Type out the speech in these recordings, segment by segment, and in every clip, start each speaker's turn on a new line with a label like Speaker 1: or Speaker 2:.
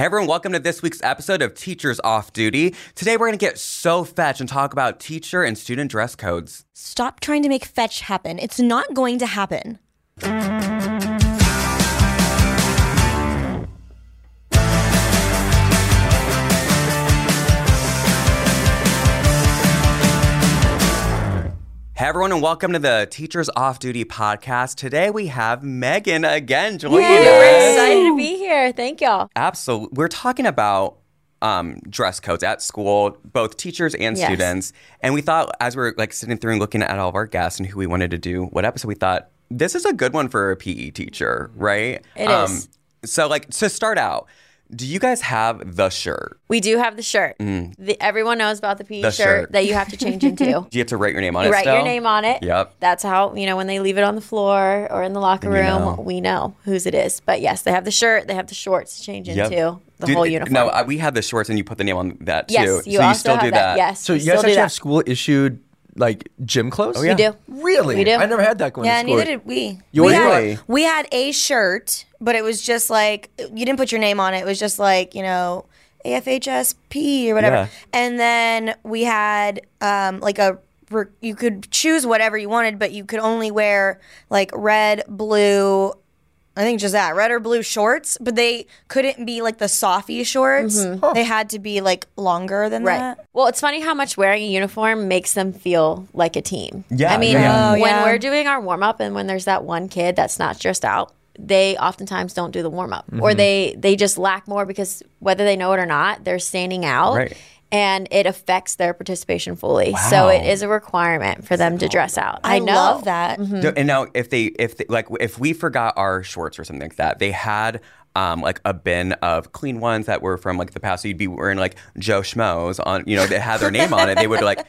Speaker 1: Hey everyone, welcome to this week's episode of Teachers Off Duty. Today we're going to get so fetch and talk about teacher and student dress codes.
Speaker 2: Stop trying to make fetch happen. It's not going to happen.
Speaker 1: Hey everyone, and welcome to the Teachers Off Duty podcast. Today we have Megan again joining us We're
Speaker 3: excited to be here. Thank y'all.
Speaker 1: Absolutely. We're talking about um, dress codes at school, both teachers and
Speaker 3: Yes.
Speaker 1: students. And we thought, as we are like sitting through and looking at all of our guests and who we wanted to do what episode, we thought this is a good one for a PE teacher, right?
Speaker 3: It is.
Speaker 1: So, like, to start out, do you guys have the shirt?
Speaker 3: We do have the shirt. The, everyone knows about the PE
Speaker 1: Mm. The
Speaker 3: shirt,
Speaker 1: shirt.
Speaker 3: that you have to change into.
Speaker 1: Do you have to write your name on
Speaker 3: You
Speaker 1: it?
Speaker 3: write your name on it.
Speaker 1: Yep.
Speaker 3: That's how, you know, when they leave it on the floor or in the locker room,
Speaker 1: know.
Speaker 3: we know whose it is. But yes, they have the shirt, they have the shorts to change
Speaker 1: Yep.
Speaker 3: into the
Speaker 1: Dude,
Speaker 3: whole uniform.
Speaker 1: No, uh, we have the shorts, and you put the name on that too.
Speaker 3: yes, you
Speaker 1: so you
Speaker 3: also
Speaker 1: still
Speaker 3: have
Speaker 1: do that.
Speaker 3: Yes.
Speaker 4: So
Speaker 3: we
Speaker 4: you
Speaker 3: still
Speaker 4: guys actually have school issued like gym clothes?
Speaker 1: Oh, yeah.
Speaker 3: We do.
Speaker 4: Really?
Speaker 3: We do.
Speaker 4: I never had that going
Speaker 2: Yeah,
Speaker 4: to school.
Speaker 2: neither did we.
Speaker 4: You
Speaker 2: we,
Speaker 1: Really?
Speaker 2: had, we had a shirt, but it was just like you didn't put your name on it. It was just like you know AFHSP or whatever.
Speaker 1: Yeah.
Speaker 2: And then we had um, like a you could choose whatever you wanted, but you could only wear like red, blue. I think just that red or blue shorts, but they couldn't be like the softy shorts. They had to be like longer than
Speaker 3: Right.
Speaker 2: that.
Speaker 3: Well, it's funny how much wearing a uniform makes them feel like a team.
Speaker 1: Yeah,
Speaker 3: I mean,
Speaker 1: yeah.
Speaker 2: Oh,
Speaker 3: when
Speaker 2: yeah.
Speaker 3: we're doing our warm up and when there's that one kid that's not dressed out, they oftentimes don't do the warm up
Speaker 1: Mm-hmm.
Speaker 3: or they they just lack more because whether they know it or not, they're standing out.
Speaker 1: Right.
Speaker 3: And it affects their participation fully. So it is a requirement for them to dress out.
Speaker 2: I,
Speaker 3: I, know.
Speaker 2: love that.
Speaker 1: No, And now, if they, if they, like, if we forgot our shorts or something like that, they had um, like a bin of clean ones that were from like the past. So you'd be wearing like Joe Schmoes on, you know, that had their name on it. They would be like,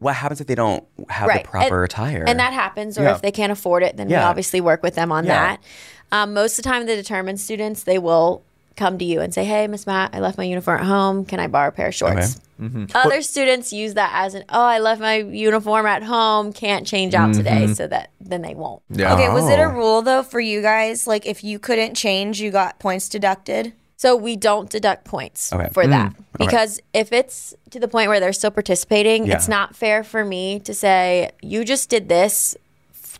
Speaker 1: what happens if they don't have the proper
Speaker 3: and,
Speaker 1: attire?
Speaker 3: And that happens, or
Speaker 1: Yeah.
Speaker 3: if they can't afford it, then we obviously work with them on
Speaker 1: Yeah.
Speaker 3: that. Um, most of the time, the determined students they will come to you and say, "Hey, Miss Matt, I left my uniform at home. Can I borrow a pair of shorts?"
Speaker 1: Mm-hmm.
Speaker 3: Other students use that as an, "Oh, I left my uniform at home. Can't change out today,"
Speaker 1: Mm-hmm.
Speaker 3: so that then they won't.
Speaker 4: Yeah.
Speaker 2: Okay, was it a
Speaker 1: Oh.
Speaker 2: rule though for you guys? Like, if you couldn't change, you got points deducted.
Speaker 3: So we don't deduct points
Speaker 1: Okay.
Speaker 3: for that because if it's to the point where they're still participating,
Speaker 1: Yeah.
Speaker 3: it's not fair for me to say you just did this f-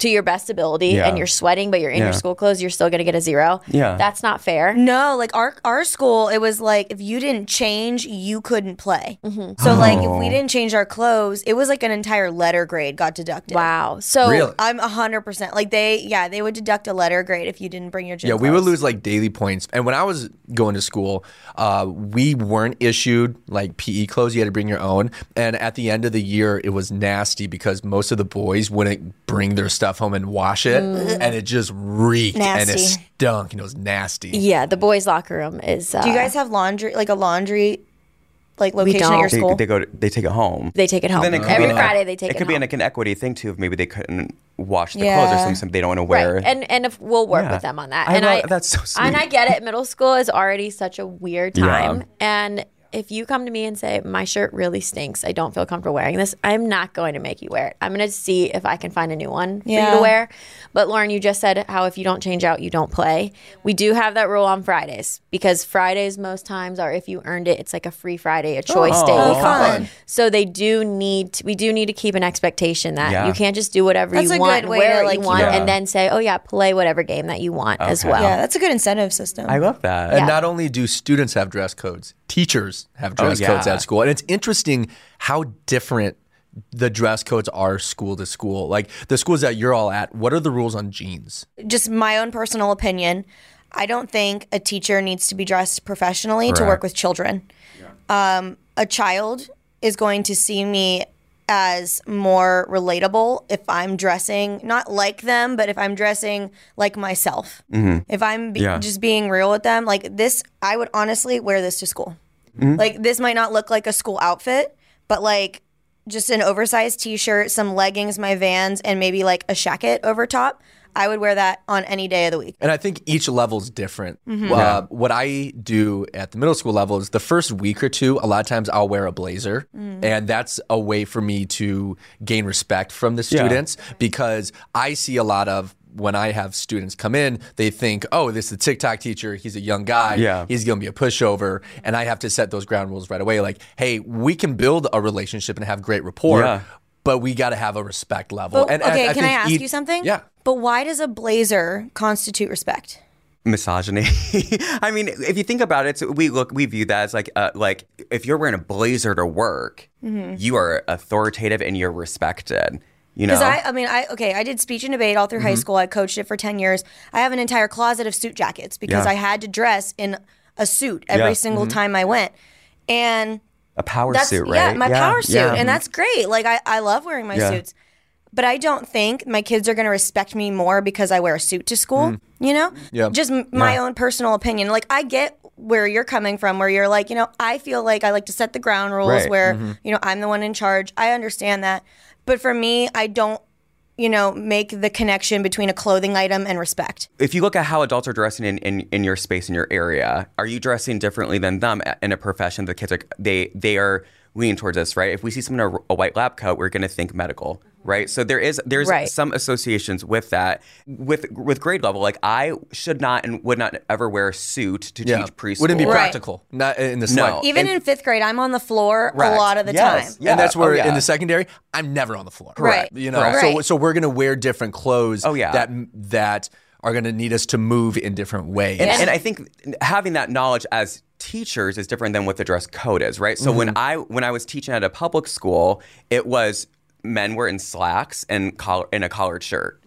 Speaker 3: to your best ability
Speaker 1: Yeah.
Speaker 3: and you're sweating, but you're in
Speaker 1: Yeah.
Speaker 3: your school clothes, you're still going to get a zero.
Speaker 1: Yeah.
Speaker 3: that's not fair.
Speaker 2: No, like our our school, it was like if you didn't change, you couldn't play. So like if we
Speaker 1: Oh.
Speaker 2: didn't change our clothes, it was like an entire letter grade got deducted.
Speaker 3: Wow. So
Speaker 4: Really?
Speaker 2: I'm hundred percent like they yeah they would deduct a letter grade if you didn't bring your gym
Speaker 4: Yeah, we would lose like daily points. And when I was going to school, uh, we weren't issued like PE clothes. You had to bring your own. And at the end of the year, it was nasty because most of the boys wouldn't bring their stuff home and wash it. And it just reeked and it stunk and it was nasty.
Speaker 3: yeah, the boys' locker room is. Uh,
Speaker 2: Do you guys have laundry like a laundry like location at your
Speaker 3: don't.
Speaker 1: they,
Speaker 2: school?
Speaker 1: they go, to, they take it home.
Speaker 3: They take it home
Speaker 1: Then it could
Speaker 3: every
Speaker 1: be an-
Speaker 3: Friday. They take it.
Speaker 1: It could be
Speaker 3: home.
Speaker 1: like an equity thing too. If maybe they couldn't wash the clothes or something, something they don't want to wear.
Speaker 3: Right. And and if we'll work
Speaker 1: Yeah.
Speaker 3: with them on that.
Speaker 1: I
Speaker 3: and
Speaker 1: love-
Speaker 3: I
Speaker 1: that's so sweet.
Speaker 3: And I get it. Middle school is already such a weird
Speaker 1: Yeah.
Speaker 3: time. And if you come to me and say my shirt really stinks, I don't feel comfortable wearing this, I'm not going to make you wear it. I'm going to see if I can find a new one for you to wear. But Lauren, you just said how if you don't change out, you don't play. We do have that rule on Fridays because Fridays most times are if you earned it, it's like a free Friday, a choice oh, day.
Speaker 1: Oh,
Speaker 3: we call it. So they do need to, we do need to keep an expectation that
Speaker 1: Yeah.
Speaker 3: you can't just do whatever
Speaker 2: That's
Speaker 3: you
Speaker 2: a
Speaker 3: want, and wear
Speaker 2: to, like,
Speaker 3: you want,
Speaker 1: it-
Speaker 3: and then say, oh yeah, play whatever game that you want as well.
Speaker 2: yeah, that's a good incentive system.
Speaker 1: I love that.
Speaker 4: And
Speaker 3: Yeah.
Speaker 4: not only do students have dress codes, teachers have dress
Speaker 1: Oh,
Speaker 4: codes at school. And it's interesting how different the dress codes are school to school. Like the schools that you're all at, what are the rules on jeans?
Speaker 2: just my own personal opinion. I don't think a teacher needs to be dressed professionally to work with children. Um, a child is going to see me as more relatable if I'm dressing not like them, but if I'm dressing like myself. If I'm be-
Speaker 1: Yeah.
Speaker 2: just being real with them, like this, I would honestly wear this to school. Like this might not look like a school outfit, but like just an oversized t-shirt, some leggings, my Vans, and maybe like a jacket over top. I would wear that on any day of the week.
Speaker 4: And I think each level's different.
Speaker 2: Mm-hmm.
Speaker 4: Uh, what I do at the middle school level is the first week or two, a lot of times I'll wear a blazer.
Speaker 2: Mm.
Speaker 4: And that's a way for me to gain respect from the students because I see a lot of when I have students come in, they think, oh, this is the TikTok teacher. He's a young guy.
Speaker 1: Yeah.
Speaker 4: He's going to be a pushover. And I have to set those ground rules right away. Like, hey, we can build a relationship and have great rapport,
Speaker 1: Yeah.
Speaker 4: but we got to have a respect level.
Speaker 2: But,
Speaker 4: and
Speaker 2: okay, can I
Speaker 4: think
Speaker 2: ask
Speaker 4: each-
Speaker 2: you something?
Speaker 4: Yeah.
Speaker 2: But why does a blazer constitute respect?
Speaker 1: misogyny. I mean, if you think about it, so we look we view that as like uh, like if you're wearing a blazer to work,
Speaker 2: Mm-hmm.
Speaker 1: you are authoritative and you're respected. You know,
Speaker 2: Because I, I mean, I okay, I did speech and debate all through high mm-hmm. school. I coached it for ten years. I have an entire closet of suit jackets because
Speaker 1: Yeah.
Speaker 2: I had to dress in a suit every
Speaker 1: Yeah.
Speaker 2: single mm-hmm. time I went, and
Speaker 1: a power
Speaker 2: that's
Speaker 1: suit, right?
Speaker 2: yeah, my power suit,
Speaker 1: yeah.
Speaker 2: and that's great. Like I, I love wearing my
Speaker 1: Yeah.
Speaker 2: suits, but I don't think my kids are going to respect me more because I wear a suit to school. Mm-hmm. You know,
Speaker 4: Yeah.
Speaker 2: just m- my own personal opinion. Like I get where you're coming from, where you're like, you know, I feel like I like to set the ground rules,
Speaker 1: Right.
Speaker 2: where mm-hmm. you know I'm the one in charge. I understand that, but for me, I don't. You know, make the connection between a clothing item and respect.
Speaker 1: if you look at how adults are dressing in, in, in your space in your area, are you dressing differently than them in a profession? The kids are they they are leaning towards us right? If we see someone in a, a white lab coat, we're going to think medical, right? So there is there's
Speaker 3: Right.
Speaker 1: some associations with that. With with grade level, like I should not and would not ever wear a suit to
Speaker 4: Yeah.
Speaker 1: teach preschool.
Speaker 4: Wouldn't be
Speaker 2: Right.
Speaker 4: practical. Not in the
Speaker 1: No.
Speaker 4: slightest.
Speaker 2: Even
Speaker 1: And-
Speaker 2: in fifth grade, I'm on the floor
Speaker 1: Correct.
Speaker 2: a lot of the
Speaker 1: Yes.
Speaker 2: time.
Speaker 1: Yeah.
Speaker 4: and that's
Speaker 1: Oh,
Speaker 4: where
Speaker 1: yeah.
Speaker 4: in the secondary, I'm never on the floor.
Speaker 2: Correct.
Speaker 4: You know,
Speaker 2: Correct.
Speaker 4: so so we're gonna wear different clothes.
Speaker 1: Oh, yeah.
Speaker 4: That that are gonna need us to move in different ways.
Speaker 1: And, and I think having that knowledge as teachers is different than what the dress code is, right? So mm-hmm. when I when I was teaching at a public school, it was men were in slacks and collar in a collared shirt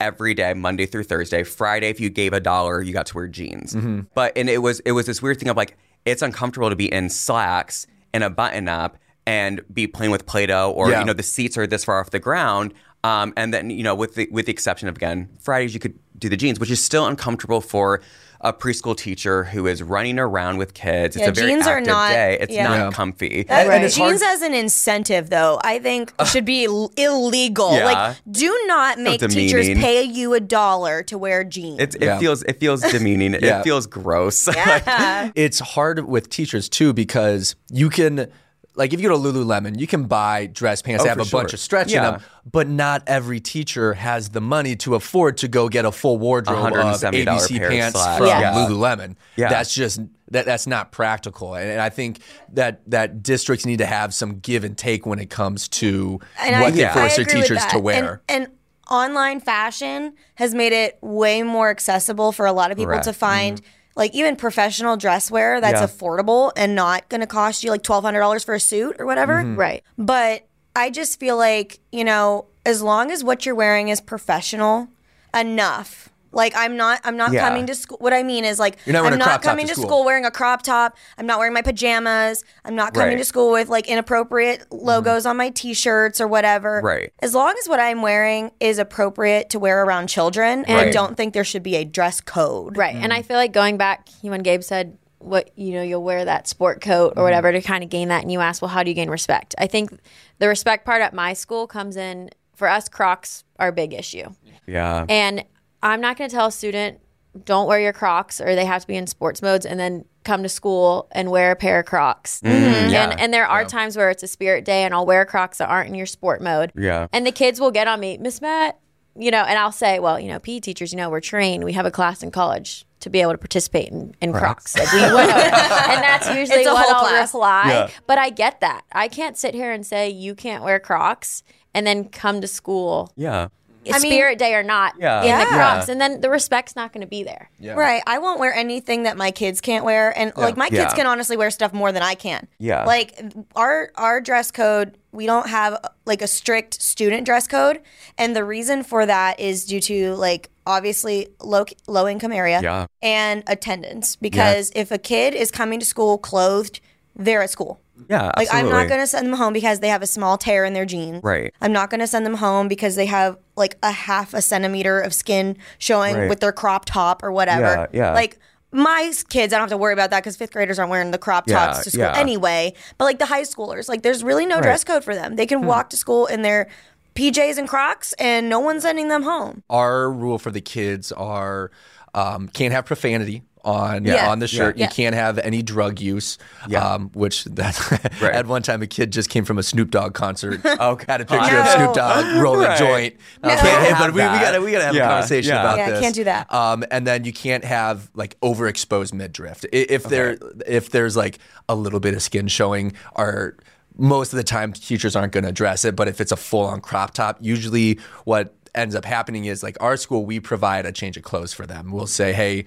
Speaker 1: every day, Monday through Thursday. Friday, if you gave a dollar, you got to wear jeans. But and it was it was this weird thing of like it's uncomfortable to be in slacks and a button up and be playing with Play-Doh or
Speaker 4: Yeah.
Speaker 1: you know the seats are this far off the ground. Um, and then you know with the with the exception of again Fridays you could do the jeans, which is still uncomfortable for a preschool teacher who is running around with kids.
Speaker 2: Yeah,
Speaker 1: it's a very
Speaker 2: jeans are
Speaker 1: active
Speaker 2: not-
Speaker 1: day. It's
Speaker 2: yeah.
Speaker 1: not
Speaker 4: Yeah.
Speaker 1: comfy.
Speaker 2: That-
Speaker 4: and
Speaker 2: jeans
Speaker 4: hard-
Speaker 2: as an incentive, though, I think should be illegal.
Speaker 1: Yeah.
Speaker 2: Like, do not make teachers pay you a dollar to wear jeans.
Speaker 1: It's, it
Speaker 4: Yeah.
Speaker 1: feels it feels demeaning.
Speaker 4: Yeah.
Speaker 1: It feels gross.
Speaker 2: yeah.
Speaker 4: it's hard with teachers too because you can like if you go to Lululemon, you can buy dress pants
Speaker 1: Oh,
Speaker 4: that have
Speaker 1: for
Speaker 4: a bunch of stretch
Speaker 1: Yeah.
Speaker 4: in them, but not every teacher has the money to afford to go get a full wardrobe of ABC
Speaker 1: pair of
Speaker 4: pants
Speaker 1: slacks.
Speaker 4: from
Speaker 3: Yeah.
Speaker 4: Lululemon.
Speaker 1: Yeah.
Speaker 4: That's just that that's not practical, and, and I think that that districts need to have some give and take when it comes to
Speaker 2: And
Speaker 4: what
Speaker 2: I,
Speaker 4: they
Speaker 2: I
Speaker 4: force their teachers to wear.
Speaker 2: And, and online fashion has made it way more accessible for a lot of people
Speaker 1: Correct.
Speaker 2: to find. Mm-hmm. Like even professional dress wear that's
Speaker 1: Yeah.
Speaker 2: affordable and not going to cost you like twelve hundred dollars for a suit or whatever. Mm-hmm.
Speaker 3: Right.
Speaker 2: But I just feel like, you know, as long as what you're wearing is professional enough. Like I'm not I'm not
Speaker 1: Yeah.
Speaker 2: coming to school what I mean is like
Speaker 4: You're not
Speaker 2: I'm not coming
Speaker 4: to
Speaker 2: to
Speaker 4: school.
Speaker 2: school wearing a crop top. I'm not wearing my pajamas. I'm not coming
Speaker 1: Right.
Speaker 2: to school with like inappropriate mm-hmm. logos on my t-shirts or whatever.
Speaker 1: Right.
Speaker 2: As long as what I'm wearing is appropriate to wear around children, I
Speaker 1: Right.
Speaker 2: don't think there should be a dress code.
Speaker 3: Right. And I mm. feel like going back when Gabe said what you know you'll wear that sport coat or mm-hmm. whatever to kind of gain that and you ask well how do you gain respect i think the respect part at my school comes in for us crocs are a big issue
Speaker 1: yeah.
Speaker 3: and i'm not going to tell a student don't wear your crocs or they have to be in sports modes and then come to school and wear a pair of crocs mm-hmm.
Speaker 1: yeah.
Speaker 3: and and there are times where it's a spirit day and i'll wear crocs that aren't in your sport mode
Speaker 1: Yeah.
Speaker 3: and the kids will get on me miss matt you know and i'll say well you know pe teachers you know we're trained we have a class in college to be able to participate in, in crocs like we would and that's usually
Speaker 2: It's a
Speaker 3: what i'll
Speaker 2: class.
Speaker 3: reply
Speaker 1: Yeah.
Speaker 3: but i get that i can't sit here and say you can't wear crocs and then come to school
Speaker 1: yeah.
Speaker 2: I mean-
Speaker 3: spirit day or not
Speaker 1: Yeah.
Speaker 3: in the
Speaker 2: Yeah.
Speaker 3: crocs and then the respect's not going to be there
Speaker 4: Yeah.
Speaker 2: Right. I won't wear anything that my kids can't wear. And like my kids
Speaker 1: Yeah.
Speaker 2: can honestly wear stuff more than I can.
Speaker 1: Yeah.
Speaker 2: Like our our dress code, we don't have like a strict student dress code. And the reason for that is due to like obviously low low income area
Speaker 1: Yeah.
Speaker 2: and attendance. Because if a kid is coming to school clothed, they're at school.
Speaker 1: Yeah.
Speaker 2: Like
Speaker 1: absolutely.
Speaker 2: I'm not gonna send them home because they have a small tear in their jeans.
Speaker 1: Right.
Speaker 2: I'm not gonna send them home because they have like a half a centimeter of skin showing
Speaker 1: Right.
Speaker 2: with their crop top or whatever.
Speaker 1: Yeah, yeah.
Speaker 2: Like my kids, I don't have to worry about that because fifth graders aren't wearing the crop tops
Speaker 1: Yeah,
Speaker 2: to school
Speaker 1: yeah.
Speaker 2: anyway. But like the high schoolers, like there's really no dress code for them. They
Speaker 1: Hmm.
Speaker 2: can walk to school in their PJs and Crocs, and no one's sending them home.
Speaker 4: our rule for the kids are um, can't have profanity on
Speaker 2: Yeah.
Speaker 4: on the shirt.
Speaker 2: Yeah.
Speaker 4: You can't have any drug use.
Speaker 1: Yeah.
Speaker 4: Um, which that
Speaker 1: Right.
Speaker 4: at one time a kid just came from a Snoop Dogg concert.
Speaker 1: Okay.
Speaker 4: Had a picture of Snoop Dogg rolling
Speaker 1: Right.
Speaker 4: a joint. I was
Speaker 2: No.
Speaker 4: like, hey,
Speaker 1: Can't
Speaker 4: but
Speaker 1: have
Speaker 4: we, we gotta we gotta have
Speaker 1: Yeah.
Speaker 4: a conversation
Speaker 1: Yeah.
Speaker 4: about
Speaker 2: Yeah,
Speaker 4: this.
Speaker 2: can't do that.
Speaker 4: Um, and then you can't have like overexposed midriff. I- If there if there's like a little bit of skin showing, or most of the time teachers aren't going to address it. But if it's a full on crop top, usually what ends up happening is like our school, we provide a change of clothes for them. We'll say, hey.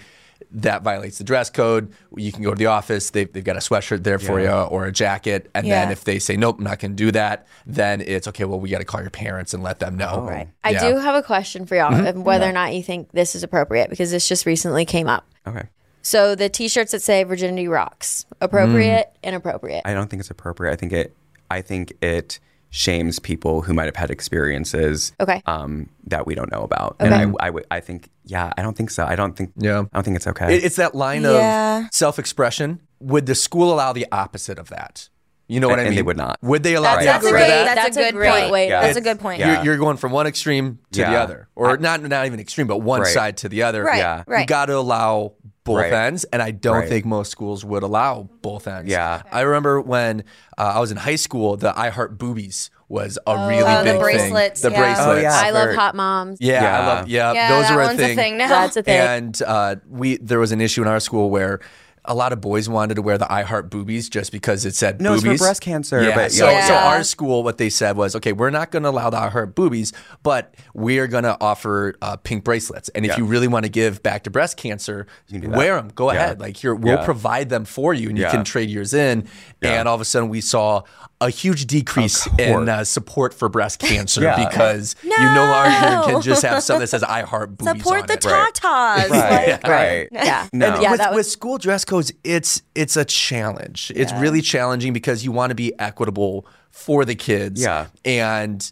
Speaker 4: That violates the dress code. You can go to the office. They've, they've got a sweatshirt there for you or a jacket. And then if they say, nope, I'm not going to do that, then it's okay. Well, we got to call your parents and let them know.
Speaker 2: Right.
Speaker 3: I
Speaker 4: Yeah.
Speaker 3: do have a question for y'all,
Speaker 1: Mm-hmm.
Speaker 3: and whether or not you think this is appropriate because this just recently came up.
Speaker 1: Okay.
Speaker 3: So the T-shirts that say "Virginity Rocks," appropriate,
Speaker 1: Mm.
Speaker 3: inappropriate.
Speaker 1: I don't think it's appropriate. I think it. I think it shames people who might have had experiences.
Speaker 3: Okay.
Speaker 1: Um, that we don't know about, and I, I think. Yeah, I don't think so. I don't think.
Speaker 4: Yeah.
Speaker 1: I don't think it's okay.
Speaker 4: It, it's that line
Speaker 2: Yeah.
Speaker 4: of self-expression. Would the school allow the opposite of that? You know what I
Speaker 1: And
Speaker 4: mean?
Speaker 1: they would not.
Speaker 4: Would they allow
Speaker 3: That's
Speaker 4: the
Speaker 3: a
Speaker 4: opposite of that?
Speaker 2: That's,
Speaker 3: That's
Speaker 2: a
Speaker 3: a
Speaker 2: good
Speaker 3: great
Speaker 2: point.
Speaker 3: way to-
Speaker 2: That's a good point.
Speaker 1: Yeah.
Speaker 4: You're, you're going from one extreme to the other, or not not even extreme, but one
Speaker 1: Right.
Speaker 4: side to the other.
Speaker 2: Right.
Speaker 1: Yeah.
Speaker 4: You
Speaker 2: Right.
Speaker 4: got to allow both
Speaker 1: Right.
Speaker 4: ends, and I don't
Speaker 1: Right.
Speaker 4: think most schools would allow both ends.
Speaker 1: Yeah.
Speaker 4: I remember when uh, I was in high school, the I Heart Boobies was a really
Speaker 2: Oh, the
Speaker 4: big
Speaker 2: bracelets,
Speaker 4: thing. The
Speaker 2: yeah.
Speaker 4: bracelets.
Speaker 1: Oh, yeah.
Speaker 3: I love hot moms.
Speaker 4: Yeah, I
Speaker 1: Yeah.
Speaker 4: love. Yeah,
Speaker 2: Yeah,
Speaker 4: those
Speaker 2: that
Speaker 4: were a
Speaker 2: one's
Speaker 4: thing.
Speaker 2: a thing now.
Speaker 3: That's a thing.
Speaker 4: And uh, we there was an issue in our school where a lot of boys wanted to wear the I Heart boobies just because it said
Speaker 1: No, it's for breast cancer,
Speaker 4: Yeah.
Speaker 1: but
Speaker 4: so,
Speaker 2: yeah.
Speaker 4: so our school, what they said was, okay, we're not going to allow the I Heart boobies, but we're going to offer uh, pink bracelets. And if
Speaker 1: Yeah.
Speaker 4: you really want to give back to breast cancer,
Speaker 1: can do that.
Speaker 4: wear them. Go ahead. Like here, we'll provide them for you, and you can trade yours in. And all of a sudden, we saw a huge decrease in uh, support for breast cancer
Speaker 1: Yeah.
Speaker 4: because you no longer can just have something that says I Heart boobies
Speaker 2: Support
Speaker 4: on
Speaker 2: the
Speaker 4: it.
Speaker 1: Right.
Speaker 2: tatas.
Speaker 1: right.
Speaker 2: Like,
Speaker 1: Right.
Speaker 3: Yeah.
Speaker 1: No.
Speaker 4: And
Speaker 3: Yeah,
Speaker 4: with,
Speaker 3: was-
Speaker 4: with school dress codes, it's it's a challenge. It's really challenging because you want to be equitable for the kids.
Speaker 1: Yeah.
Speaker 4: And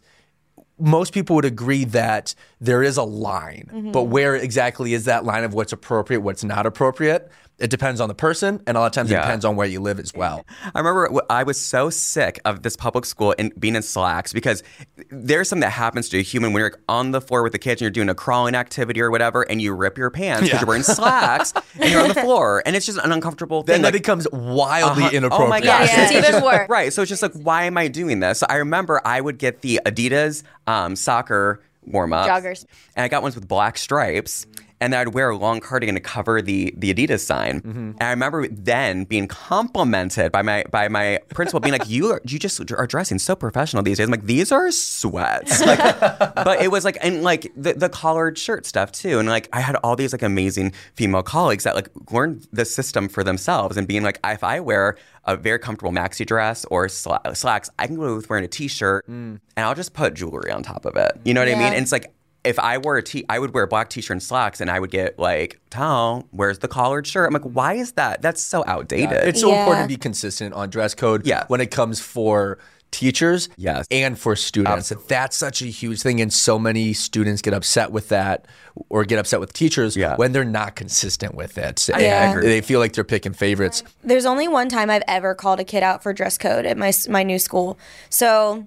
Speaker 4: most people would agree that there is a line,
Speaker 2: Mm-hmm.
Speaker 4: but where exactly is that line of what's appropriate, what's not appropriate? It depends on the person, and a lot of times it depends on where you live as well.
Speaker 1: I remember I was so sick of this public school and being in slacks because there's something that happens to a human when you're on the floor with the kids and you're doing a crawling activity or whatever, and you rip your pants because
Speaker 4: Yeah.
Speaker 1: you're wearing slacks and you're on the floor, and it's just an uncomfortable thing.
Speaker 4: Then
Speaker 1: thing.
Speaker 4: that becomes wildly
Speaker 1: Uh-huh.
Speaker 4: inappropriate.
Speaker 1: Oh my
Speaker 3: Yeah,
Speaker 1: gosh,
Speaker 3: yeah, it's even worse.
Speaker 1: Right. So it's just like, why am I doing this? So I remember I would get the Adidas um, soccer warm ups.
Speaker 3: Joggers.
Speaker 1: And I got ones with black stripes. And then I'd wear a long cardigan to cover the the Adidas sign. Mm-hmm. And I remember then being complimented by my by my principal, being like, "You are, you just are dressing so professional these days." I'm like, "These are sweats." Like, but it was like and like the, the collared shirt stuff too. And like I had all these like amazing female colleagues that like learned the system for themselves and being like, if I wear a very comfortable maxi dress or sla- slacks, I can go with wearing a t-shirt mm. and I'll just put jewelry on top of it. You know what I mean? And it's like if I wore a t, I would wear a black t-shirt and slacks, and I would get like, "Tom, where's the collared shirt?" I'm like, "Why is that? That's so outdated."
Speaker 4: It's so
Speaker 2: Yeah.
Speaker 4: important to be consistent on dress code
Speaker 1: Yeah.
Speaker 4: when it comes for teachers
Speaker 1: Yes.
Speaker 4: and for students. That's such a huge thing. And so many students get upset with that or get upset with teachers
Speaker 1: Yeah.
Speaker 4: when they're not consistent with it.
Speaker 1: I
Speaker 4: and
Speaker 1: agree.
Speaker 4: they feel like they're picking favorites.
Speaker 2: There's only one time I've ever called a kid out for dress code at my my new school. So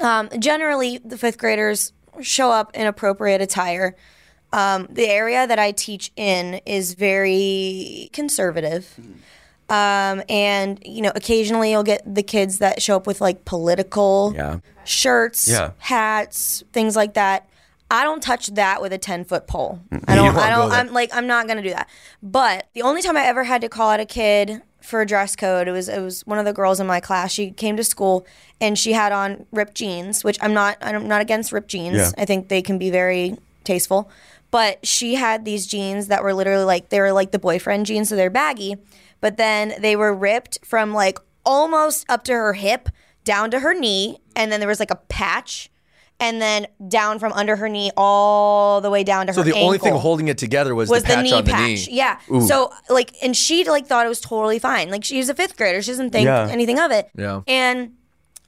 Speaker 2: um, generally, the fifth graders show up in appropriate attire. Um, the area that I teach in is very conservative. Um, and you know, occasionally you'll get the kids that show up with like political
Speaker 1: Yeah.
Speaker 2: shirts,
Speaker 1: Yeah.
Speaker 2: hats, things like that. I don't touch that with a ten foot pole. I don't. I don't. I'm like I'm not gonna do that. But the only time I ever had to call out a kid for a dress code, it was it was one of the girls in my class. She came to school and she had on ripped jeans, which I'm not. I'm not against ripped jeans.
Speaker 1: Yeah.
Speaker 2: I think they can be very tasteful. But she had these jeans that were literally like they were like the boyfriend jeans, so they're baggy. But then they were ripped from like almost up to her hip down to her knee, and then there was like a patch, and then down from under her knee all the way down to
Speaker 4: So
Speaker 2: her So
Speaker 4: the only thing holding it together was,
Speaker 2: was
Speaker 4: the
Speaker 2: the, knee
Speaker 4: on the
Speaker 2: patch.
Speaker 4: knee.
Speaker 2: Yeah.
Speaker 4: Ooh.
Speaker 2: So like, and she like thought it was totally fine. Like she's a fifth grader. She doesn't think
Speaker 1: Yeah.
Speaker 2: anything of it.
Speaker 4: Yeah.
Speaker 2: And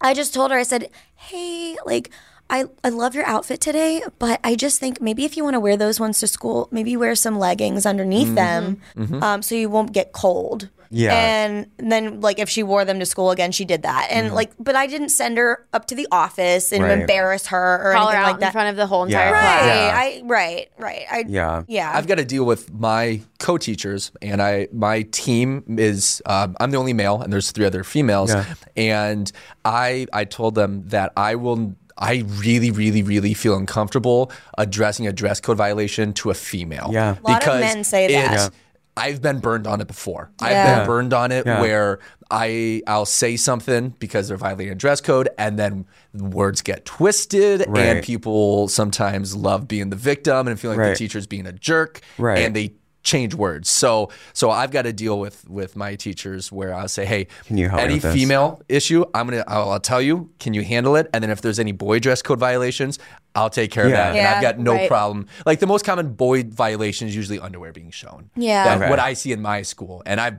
Speaker 2: I just told her, I said, hey, like. I, I love your outfit today, but I just think maybe if you want to wear those ones to school, maybe wear some leggings underneath them um, so you won't get cold.
Speaker 1: Yeah.
Speaker 2: And then, like, if she wore them to school again, she did that. And, like, but I didn't send her up to the office and
Speaker 1: Right.
Speaker 2: embarrass her or
Speaker 3: Call her
Speaker 2: anything
Speaker 3: out
Speaker 2: like
Speaker 3: in front of the whole entire
Speaker 1: Yeah.
Speaker 3: class.
Speaker 2: right.
Speaker 1: Yeah.
Speaker 2: I, right. Right. I,
Speaker 1: Yeah.
Speaker 2: Yeah.
Speaker 4: I've got to deal with my co-teachers, and I my team is um, I'm the only male, and there's three other females,
Speaker 1: Yeah.
Speaker 4: and I I told them that I will. I really, really, really feel uncomfortable addressing a dress code violation to a female.
Speaker 1: Yeah.
Speaker 2: A lot of men say that.
Speaker 4: it's-
Speaker 2: Yeah.
Speaker 4: I've been burned on it before. Yeah. I've
Speaker 2: Yeah.
Speaker 4: been burned on it
Speaker 1: Yeah.
Speaker 4: where I I'll say something because they're violating a dress code, and then words get twisted, and people sometimes love being the victim and feeling like
Speaker 1: Right.
Speaker 4: the teacher's being a jerk,
Speaker 1: Right.
Speaker 4: and they change words. So so I've got to deal with with my teachers where I'll say, hey,
Speaker 1: Can you help
Speaker 4: any female issue, I'm gonna I'll, I'll tell you, can you handle it? And then if there's any boy dress code violations, I'll take care of
Speaker 1: Yeah.
Speaker 4: that, and I've got no
Speaker 3: Right.
Speaker 4: problem. Like the most common boy violation is usually underwear being shown.
Speaker 2: Yeah.
Speaker 4: That's
Speaker 1: Okay.
Speaker 4: what I see in my school, and I.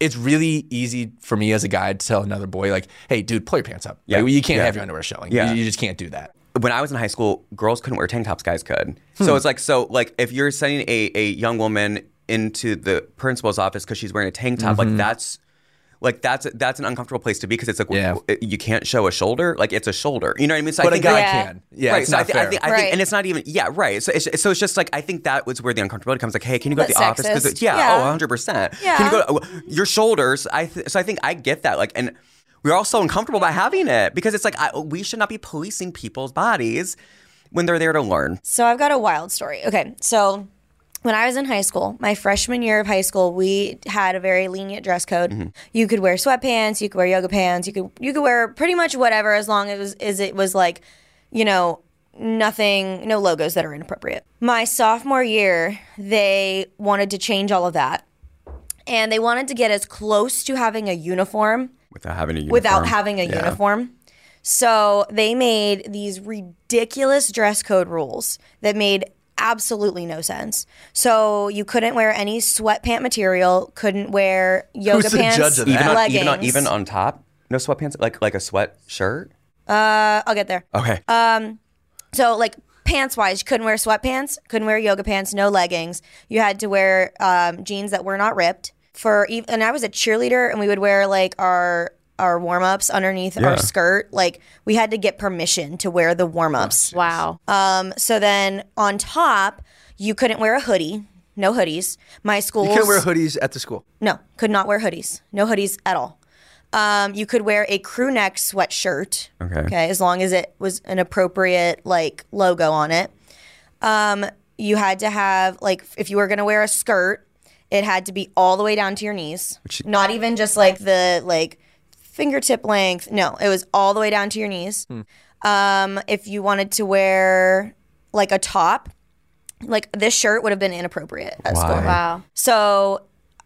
Speaker 4: It's really easy for me as a guy to tell another boy, like, "Hey, dude, pull your pants up.
Speaker 1: Yeah.
Speaker 4: Like, you can't
Speaker 1: Yeah.
Speaker 4: have your underwear showing.
Speaker 1: Yeah.
Speaker 4: You, you just can't do that."
Speaker 1: When I was in high school, girls couldn't wear tank tops, guys could.
Speaker 4: Hmm.
Speaker 1: So it's like so like if you're sending a, a young woman into the principal's office because she's wearing a tank top, like that's like that's that's an uncomfortable place to be because it's like
Speaker 4: Mm-hmm. Yeah.
Speaker 1: you can't show a shoulder, like it's a shoulder. You know what I mean? So
Speaker 4: But
Speaker 1: I
Speaker 4: a
Speaker 1: think
Speaker 4: guy
Speaker 3: Yeah.
Speaker 4: can. Yeah,
Speaker 1: right.
Speaker 4: it's
Speaker 1: so I,
Speaker 4: not
Speaker 1: think, I
Speaker 4: fair.
Speaker 1: think I
Speaker 2: Right.
Speaker 1: think, and it's not even yeah, right. So it's, so it's just like I think that was where the uncomfortability comes. Like, hey, can you go
Speaker 2: But
Speaker 1: to the office? 'Cause
Speaker 2: sexist.
Speaker 1: it- yeah,
Speaker 2: Yeah.
Speaker 1: oh, 100 percent.
Speaker 2: Yeah.
Speaker 1: Can you go oh, your shoulders? I th- so I think I get that. Like, and we're all so uncomfortable by having it because it's like I, we should not be policing people's bodies when they're there to learn.
Speaker 2: So I've got a wild story. Okay, so when I was in high school, my freshman year of high school, we had a very lenient dress code. Mm-hmm. You could wear sweatpants, you could wear yoga pants, you could you could wear pretty much whatever as long as as it was like, you know, nothing, no logos that are inappropriate. My sophomore year, they wanted to change all of that. And they wanted to get as close to having a uniform
Speaker 1: Without having a uniform.
Speaker 2: without having a
Speaker 1: Yeah.
Speaker 2: uniform. So they made these ridiculous dress code rules that made absolutely no sense. So you couldn't wear any sweatpant material, couldn't wear yoga
Speaker 4: Who's
Speaker 2: pants,
Speaker 4: judge of
Speaker 1: Even
Speaker 4: that?
Speaker 1: on,
Speaker 2: leggings.
Speaker 1: even on even on top, no sweatpants, like like a sweatshirt.
Speaker 2: uh, I'll get there.
Speaker 1: Okay.
Speaker 2: Um, So like pants wise, you couldn't wear sweatpants, couldn't wear yoga pants, no leggings. You had to wear um, jeans that were not ripped. For ev- and I was a cheerleader, and we would wear like our our warm ups underneath
Speaker 1: Yeah.
Speaker 2: our skirt. Like we had to get permission to wear the warm ups.
Speaker 3: Wow.
Speaker 2: Um, so then on top, you couldn't wear a hoodie. No hoodies. My school
Speaker 4: You can't wear hoodies at the school.
Speaker 2: no, could not wear hoodies. No hoodies at all. Um, you could wear a crew neck sweatshirt.
Speaker 1: Okay.
Speaker 2: Okay, as long as it was an appropriate like logo on it. Um, you had to have like if you were gonna wear a skirt, it had to be all the way down to your knees. not even just like the like fingertip length. No, it was all the way down to your knees. Um, if you wanted to wear like a top, like this shirt would have been inappropriate at
Speaker 1: Why?
Speaker 2: school.
Speaker 3: Wow.
Speaker 2: So,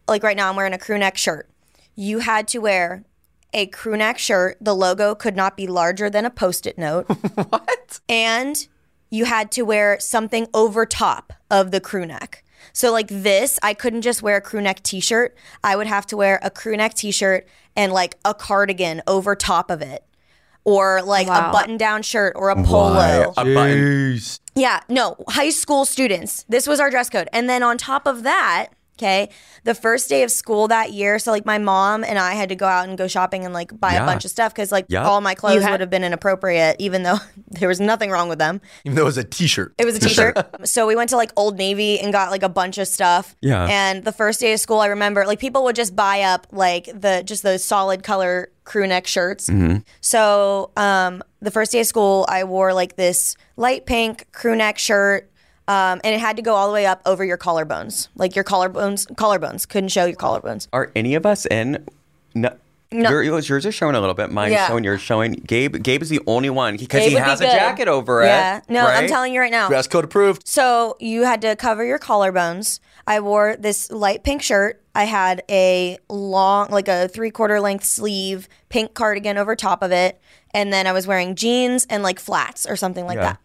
Speaker 2: like right now, I'm wearing a crew neck shirt. You had to wear a crew neck shirt. The logo could not be larger than a post it note.
Speaker 4: What?
Speaker 2: and you had to wear something over top of the crew neck. So, like this, I couldn't just wear a crew neck t shirt. I would have to wear a crew neck t shirt and like a cardigan over top of it. Or like
Speaker 3: Wow.
Speaker 2: a button down shirt or a polo.
Speaker 1: Why? A button.
Speaker 2: Yeah, no, high school students. This was our dress code. And then on top of that, okay, the first day of school that year, so like my mom and I had to go out and go shopping and like buy
Speaker 1: Yeah.
Speaker 2: a bunch of stuff because like
Speaker 1: Yep.
Speaker 2: all my clothes
Speaker 3: had-
Speaker 2: would have been inappropriate, even though there was nothing wrong with them.
Speaker 4: Even though it was a T-shirt.
Speaker 2: It was a t-shirt. so we went to like Old Navy and got like a bunch of stuff.
Speaker 1: Yeah.
Speaker 2: And the first day of school, I remember like people would just buy up like the just those solid color crew neck shirts. So um, the first day of school, I wore like this light pink crew neck shirt. Um, and it had to go all the way up over your collarbones, like your collarbones. Collarbones couldn't show your collarbones.
Speaker 1: Are any of us in? No. Your, yours yours are showing a little bit. Mine's
Speaker 2: Yeah.
Speaker 1: showing. Yours showing. Gabe. Gabe is the only one because he
Speaker 2: would be
Speaker 1: has a jacket over it.
Speaker 2: Yeah, no, I'm telling you right now.
Speaker 4: Dress code approved.
Speaker 2: So you had to cover your collarbones. I wore this light pink shirt. I had a long, like a three quarter length sleeve pink cardigan over top of it. And then I was wearing jeans and like flats or something like
Speaker 1: Yeah.
Speaker 2: that.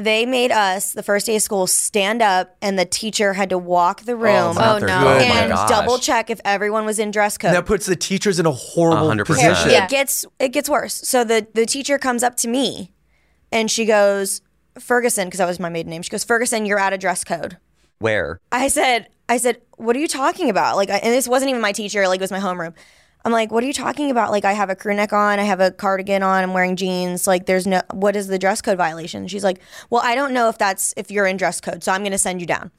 Speaker 2: They made us, the first day of school, stand up and the teacher had to walk the oh room
Speaker 3: Oh,
Speaker 1: They're
Speaker 3: no.
Speaker 1: Oh my
Speaker 2: and
Speaker 1: gosh.
Speaker 2: double check if everyone was in dress code.
Speaker 4: That puts the teachers in a horrible
Speaker 1: 100%.
Speaker 4: position.
Speaker 3: Yeah.
Speaker 2: It gets it gets worse. So the the teacher comes up to me and she goes, Ferguson, because that was my maiden name. She goes, Ferguson, you're out of dress code.
Speaker 1: Where?
Speaker 2: I said, I said, what are you talking about? Like, I, and this wasn't even my teacher. Like, it was my homeroom. I'm like, what are you talking about? Like, I have a crew neck on, I have a cardigan on, I'm wearing jeans. Like, there's no, what is the dress code violation? She's like, well, I don't know if that's if you're in dress code, so I'm going to send you down.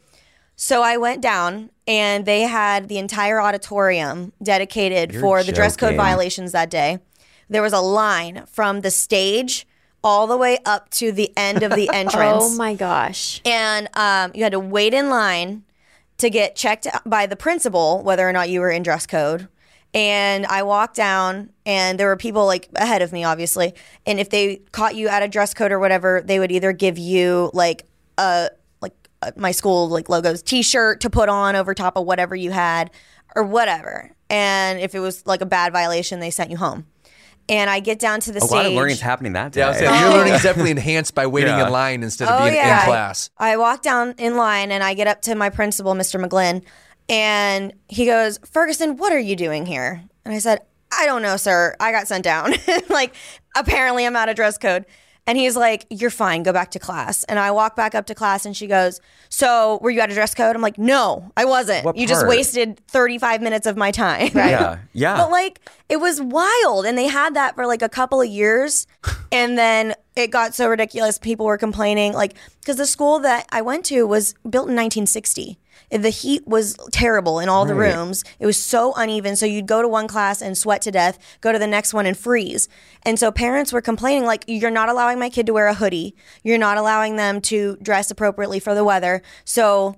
Speaker 2: So I went down, and they had the entire auditorium dedicated for the dress code
Speaker 1: joking.
Speaker 2: violations that day. There was a line from the stage all the way up to the end of the entrance
Speaker 3: Oh my gosh.
Speaker 2: and um, you had to wait in line to get checked by the principal whether or not you were in dress code. And I walked down, and there were people like ahead of me, obviously. And if they caught you out of dress code or whatever, they would either give you like a like a, my school like logos T-shirt to put on over top of whatever you had, or whatever. And if it was like a bad violation, they sent you home. And I get down to the
Speaker 1: A
Speaker 2: stage.
Speaker 1: lot of learning's happening that day.
Speaker 4: Yeah, I was saying, your oh. learning is definitely enhanced by waiting
Speaker 1: Yeah.
Speaker 4: in line instead of
Speaker 2: Oh,
Speaker 4: being
Speaker 2: yeah.
Speaker 4: in class.
Speaker 2: I walk down in line and I get up to my principal, Mr. McGlynn, and he goes, Ferguson, what are you doing here? And I said, I don't know, sir. I got sent down. like, apparently I'm out of dress code. And he's like, You're fine. Go back to class. And I walk back up to class and she goes, So were you out of dress code? I'm like, No, I wasn't.
Speaker 1: What
Speaker 2: you just wasted 35 minutes of my time.
Speaker 1: Yeah, yeah.
Speaker 2: But like it was wild and they had that for like a couple of years and then it got so ridiculous people were complaining like cuz the school that I went to was built in 1960. The heat was terrible in all the
Speaker 1: Right.
Speaker 2: rooms. It was so uneven so you'd go to one class and sweat to death, go to the next one and freeze. And so parents were complaining like you're not allowing my kid to wear a hoodie. You're not allowing them to dress appropriately for the weather. So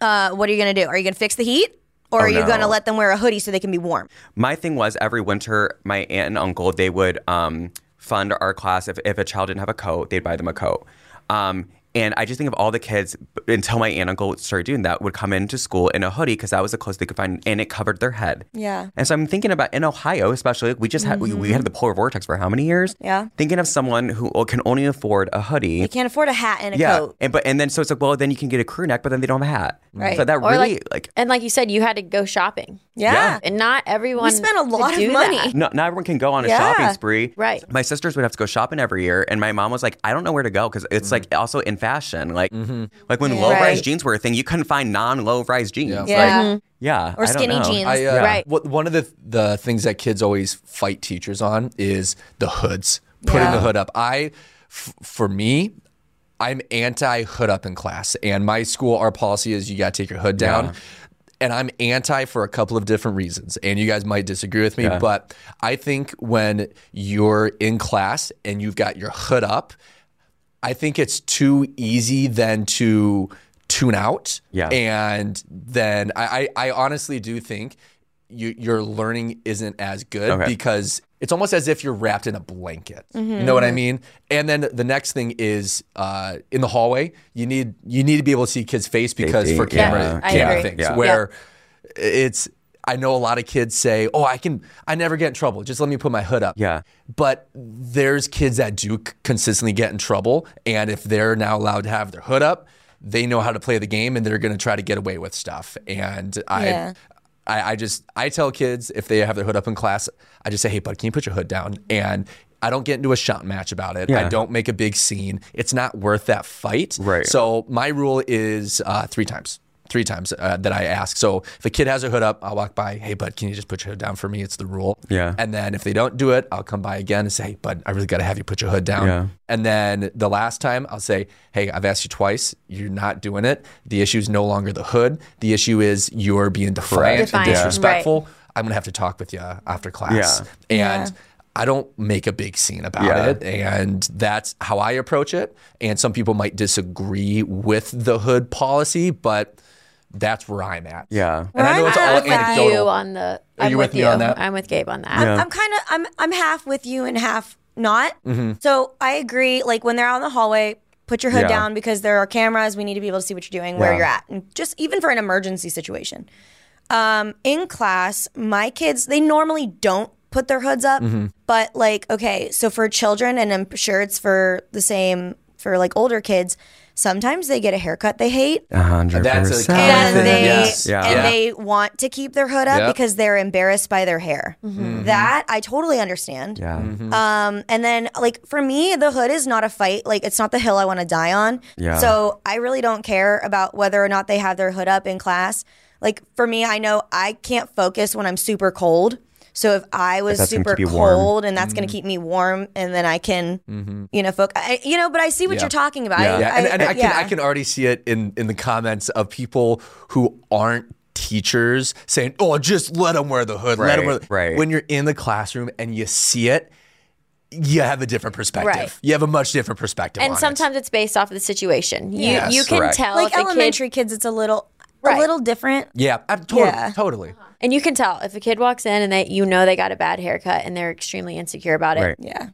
Speaker 2: uh, what are you going to do? Are you going to fix the heat? Or
Speaker 1: Oh,
Speaker 2: are you
Speaker 1: no.
Speaker 2: going to let them wear a hoodie so they can be warm?
Speaker 1: My thing was every winter, my aunt and uncle they would um, fund our class if, if a child didn't have a coat, they'd buy them a coat. Um, and I just think of all the kids until my aunt and uncle started doing that would come into school in a hoodie because that was the clothes they could find, and it covered their head.
Speaker 2: Yeah.
Speaker 1: And so I'm thinking about in Ohio, especially we just had we, we had mm-hmm. the polar vortex for how many years?
Speaker 2: Yeah.
Speaker 1: Thinking of someone who can only afford a hoodie.
Speaker 2: You can't afford a hat and a
Speaker 1: yeah,
Speaker 2: coat.
Speaker 1: and but and then so it's like, well, then you can get a crew neck, but then they don't have a hat.
Speaker 2: Right.
Speaker 1: So that
Speaker 3: Or
Speaker 1: really
Speaker 3: like,
Speaker 1: like
Speaker 3: and like you said, you had to go shopping.
Speaker 2: Yeah.
Speaker 1: Yeah.
Speaker 3: And not everyone
Speaker 2: We spent a lot of money.
Speaker 3: that.
Speaker 1: No, not everyone can go on a
Speaker 2: Yeah.
Speaker 1: shopping spree.
Speaker 3: Right.
Speaker 1: My sisters would have to go shopping every year, and my mom was like, "I don't know where to go because it's like also in fashion. Like, mm-hmm. like when low rise
Speaker 2: Right.
Speaker 1: jeans were a thing, you couldn't find non low rise jeans.
Speaker 4: Yeah.
Speaker 1: Like,
Speaker 2: Yeah.
Speaker 1: yeah,
Speaker 2: Or
Speaker 1: I don't
Speaker 2: skinny
Speaker 1: know.
Speaker 2: jeans.
Speaker 4: I, uh,
Speaker 3: Right.
Speaker 4: what- one of the the things that kids always fight teachers on is the hoods, putting
Speaker 2: Yeah.
Speaker 4: the hood up. I, f- for me, I'm anti hood up in class, and my school, our policy is you got to take your hood down.
Speaker 1: Yeah.
Speaker 4: And I'm anti for a couple of different reasons, and you guys might disagree with me,
Speaker 1: Yeah.
Speaker 4: but I think when you're in class and you've got your hood up, I think it's too easy then to tune out.
Speaker 1: Yeah.
Speaker 4: And then I, I, I honestly do think you, your learning isn't as good
Speaker 1: Okay.
Speaker 4: because it's almost as if you're wrapped in a blanket. You know what I mean? And then the next thing is uh, in the hallway, you need you need to be able to see kids' face because
Speaker 1: Safety,
Speaker 4: for camera,
Speaker 1: yeah.
Speaker 3: I
Speaker 4: camera things
Speaker 1: Yeah.
Speaker 4: where it's I know a lot of kids say, "Oh, I can I never get in trouble. Just let me put my hood up."
Speaker 1: Yeah.
Speaker 4: But there's kids that do consistently get in trouble, and if they're now allowed to have their hood up, they know how to play the game, and they're going to try to get away with stuff. And I,
Speaker 2: Yeah.
Speaker 4: I, I just I tell kids if they have their hood up in class, I just say, "Hey, bud, can you put your hood down?" And I don't get into a shout match about it. I don't make a big scene. It's not worth that fight.
Speaker 1: Right.
Speaker 4: So my rule is uh, three times. Three times uh, that I ask. So if a kid has a hood up, I'll walk by. Hey, bud, can you just put your hood down for me? It's the rule.
Speaker 1: Yeah.
Speaker 4: And then if they don't do it, I'll come by again and say, hey, bud, I really got to have you put your hood down.
Speaker 1: Yeah.
Speaker 4: And then the last time, I'll say, hey, I've asked you twice. You're not doing it. The issue is no longer the hood. The issue is you're being defiant and
Speaker 3: Defiant,
Speaker 4: disrespectful. I'm going to have to talk with you after class.
Speaker 1: Yeah.
Speaker 4: And I don't make a big scene about
Speaker 1: Yeah.
Speaker 4: it. And that's how I approach it. And some people might disagree with the hood policy, but that's where I'm at.
Speaker 1: Yeah.
Speaker 4: And I know it's
Speaker 2: I'm
Speaker 4: all
Speaker 2: at with that-
Speaker 3: You on the.
Speaker 4: Are
Speaker 3: I'm
Speaker 4: you
Speaker 3: with,
Speaker 4: with me
Speaker 3: you.
Speaker 4: on that?
Speaker 3: I'm with Gabe on that.
Speaker 2: I'm, I'm kind of I'm I'm half with you and half not.
Speaker 1: Mm-hmm.
Speaker 2: So I agree. Like when they're out in the hallway, put your hood
Speaker 1: Yeah.
Speaker 2: down because there are cameras. We need to be able to see what you're doing, where you're at, and just even for an emergency situation. Um, in class, my kids they normally don't put their hoods up,
Speaker 1: Mm-hmm.
Speaker 2: but like okay, so for children, and I'm sure it's for the same for like older kids. Sometimes they get a haircut they hate.
Speaker 1: A hundred
Speaker 4: That's a
Speaker 1: percent.
Speaker 4: common
Speaker 2: and
Speaker 4: thing,
Speaker 2: they
Speaker 4: yes.
Speaker 1: Yeah.
Speaker 2: and
Speaker 4: Yeah.
Speaker 2: they want to keep their hood up
Speaker 4: Yep.
Speaker 2: because they're embarrassed by their hair.
Speaker 3: Mm-hmm.
Speaker 2: That I totally understand.
Speaker 1: Yeah.
Speaker 2: Um, and then like for me, the hood is not a fight. Like it's not the hill I want to die on.
Speaker 1: Yeah.
Speaker 2: So I really don't care about whether or not they have their hood up in class. Like for me, I know I can't focus when I'm super cold. So if I was
Speaker 1: that's
Speaker 2: super
Speaker 1: keep you warm.
Speaker 2: cold and that's going to mm. keep me warm, and then I can, mm-hmm. you know, focus. I, you know, but I see what
Speaker 4: Yeah.
Speaker 2: you're talking about.
Speaker 1: Yeah.
Speaker 2: I,
Speaker 4: Yeah, and, and I, can
Speaker 2: yeah.
Speaker 4: I can already see it in in the comments of people who aren't teachers saying, "Oh, just let them wear the hood. let them
Speaker 1: Right,
Speaker 4: wear." The-.
Speaker 1: right.
Speaker 4: When you're in the classroom and you see it, you have a different perspective.
Speaker 3: Right.
Speaker 4: You have a much different perspective.
Speaker 3: and
Speaker 4: on it.
Speaker 3: sometimes it's based off of the situation. You
Speaker 2: Yes.
Speaker 3: you can
Speaker 1: Correct.
Speaker 3: tell
Speaker 2: like
Speaker 3: if a kid
Speaker 2: elementary kids, it's a little,
Speaker 3: Right.
Speaker 2: a little different.
Speaker 4: yeah, I'm totally,
Speaker 2: Yeah.
Speaker 4: totally.
Speaker 3: And you can tell if a kid walks in and they you know they got a bad haircut and they're extremely insecure about it.
Speaker 1: Right.
Speaker 2: Yeah.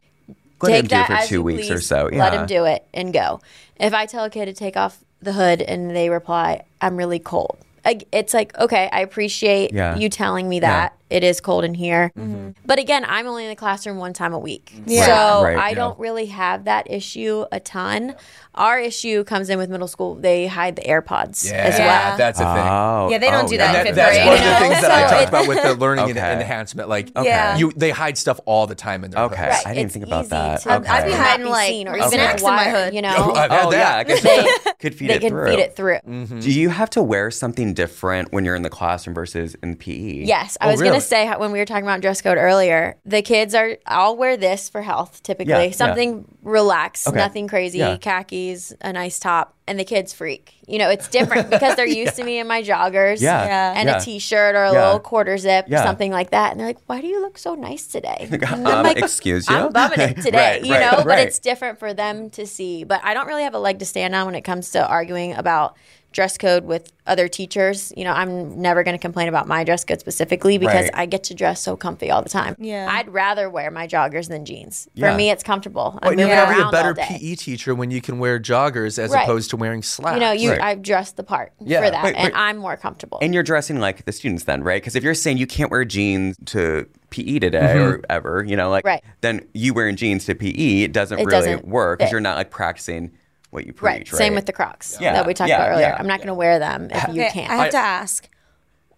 Speaker 1: Let him
Speaker 3: take
Speaker 1: do it
Speaker 3: that
Speaker 1: for two
Speaker 3: you
Speaker 1: weeks or
Speaker 3: please.
Speaker 1: so.
Speaker 3: Let
Speaker 1: Yeah.
Speaker 3: him do it and go. If I tell a kid to take off the hood and they reply, "I'm really cold," I- it's like, okay, I appreciate
Speaker 1: Yeah.
Speaker 3: you telling me that it is cold in here. Mm-hmm. But again, I'm only in the classroom one time a week,
Speaker 2: Yeah.
Speaker 3: so
Speaker 1: Right.
Speaker 3: I
Speaker 1: Yeah.
Speaker 3: don't really have that issue a ton. Our issue comes in with middle school; they hide the AirPods
Speaker 4: Yeah,
Speaker 3: as well.
Speaker 4: that's a thing.
Speaker 1: Oh,
Speaker 2: Yeah, they don't
Speaker 1: oh,
Speaker 2: do that
Speaker 4: And
Speaker 2: in
Speaker 4: that,
Speaker 2: fifth
Speaker 4: that's
Speaker 2: grade.
Speaker 4: one of the things that I talked
Speaker 3: it-
Speaker 4: about with the learning and enhancement. Like,
Speaker 2: Yeah.
Speaker 4: you they hide stuff all the time in their
Speaker 1: Okay.
Speaker 4: hoods.
Speaker 1: I didn't
Speaker 3: It's
Speaker 1: think about that.
Speaker 3: to
Speaker 1: Okay.
Speaker 2: I'd be hiding,
Speaker 3: be
Speaker 2: like,
Speaker 3: seen, or
Speaker 2: okay.
Speaker 3: even
Speaker 2: snacks
Speaker 3: a
Speaker 2: in my hood.
Speaker 3: You
Speaker 4: Oh,
Speaker 3: know,
Speaker 4: I've
Speaker 1: Oh
Speaker 4: that.
Speaker 1: yeah, 'cause
Speaker 3: they
Speaker 1: could feed
Speaker 3: they
Speaker 1: it
Speaker 3: can
Speaker 1: through.
Speaker 3: feed it through. Mm-hmm.
Speaker 1: Do you have to wear something different when you're in the classroom versus in PE?
Speaker 3: Yes, I
Speaker 4: Oh,
Speaker 3: was
Speaker 4: really?
Speaker 3: gonna say when we were talking about dress code earlier, the kids are. I'll wear this for health typically,
Speaker 1: Yeah, yeah.
Speaker 3: something relaxed,
Speaker 1: Okay.
Speaker 3: nothing crazy,
Speaker 1: Yeah.
Speaker 3: khakis, a nice top, and the kids freak. You know, it's different because they're used to me in my joggers,
Speaker 1: Yeah.
Speaker 2: Yeah.
Speaker 3: and
Speaker 1: Yeah.
Speaker 3: a t-shirt or a
Speaker 1: Yeah.
Speaker 3: little quarter zip,
Speaker 1: Yeah.
Speaker 3: something like that, and they're like, "Why do you look so nice today?" And I'm
Speaker 1: Um,
Speaker 3: like,
Speaker 1: excuse you.
Speaker 3: I'm bumming it today,
Speaker 1: Right,
Speaker 3: you
Speaker 1: right,
Speaker 3: know, but
Speaker 1: right.
Speaker 3: it's different for them to see. But I don't really have a leg to stand on when it comes to arguing about dress code with other teachers. You know, I'm never going to complain about my dress code specifically because
Speaker 1: Right.
Speaker 3: I get to dress so comfy all the time.
Speaker 2: Yeah.
Speaker 3: I'd rather wear my joggers than jeans.
Speaker 1: Yeah.
Speaker 3: For me, it's comfortable. I'm
Speaker 4: But you're
Speaker 3: moving
Speaker 4: gonna be a better. PE teacher when you can wear joggers as
Speaker 3: Right.
Speaker 4: opposed to wearing slacks.
Speaker 3: You know, you
Speaker 1: Right.
Speaker 3: I've dressed the part
Speaker 4: Yeah.
Speaker 3: for that,
Speaker 1: Wait,
Speaker 3: and
Speaker 1: wait.
Speaker 3: I'm more comfortable.
Speaker 1: And you're dressing like the students then, right? Because if you're saying you can't wear jeans to PE today mm-hmm. or ever, you know, like
Speaker 3: Right.
Speaker 1: then you wearing jeans to PE doesn't
Speaker 3: It
Speaker 1: really
Speaker 3: doesn't
Speaker 1: work because you're not like practicing what you preach, right?
Speaker 3: Same with the Crocs
Speaker 1: Yeah.
Speaker 3: that we talked
Speaker 1: Yeah,
Speaker 3: about earlier.
Speaker 1: yeah.
Speaker 3: I'm not going to wear them if you
Speaker 2: Okay,
Speaker 3: can't.
Speaker 2: I have to ask.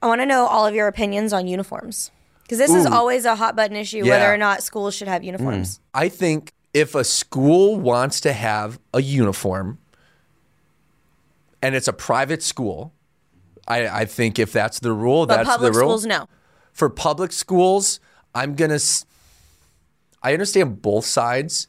Speaker 2: I want to know all of your opinions on uniforms because this is always a hot button issue
Speaker 4: Yeah.
Speaker 2: whether or not schools should have mm. uniforms.
Speaker 4: I think if a school wants to have a uniform and it's a private school, I, I think if that's the rule,
Speaker 2: But
Speaker 4: that's the rule.
Speaker 2: public schools, no.
Speaker 4: For public schools, I'm gonna. I understand both sides,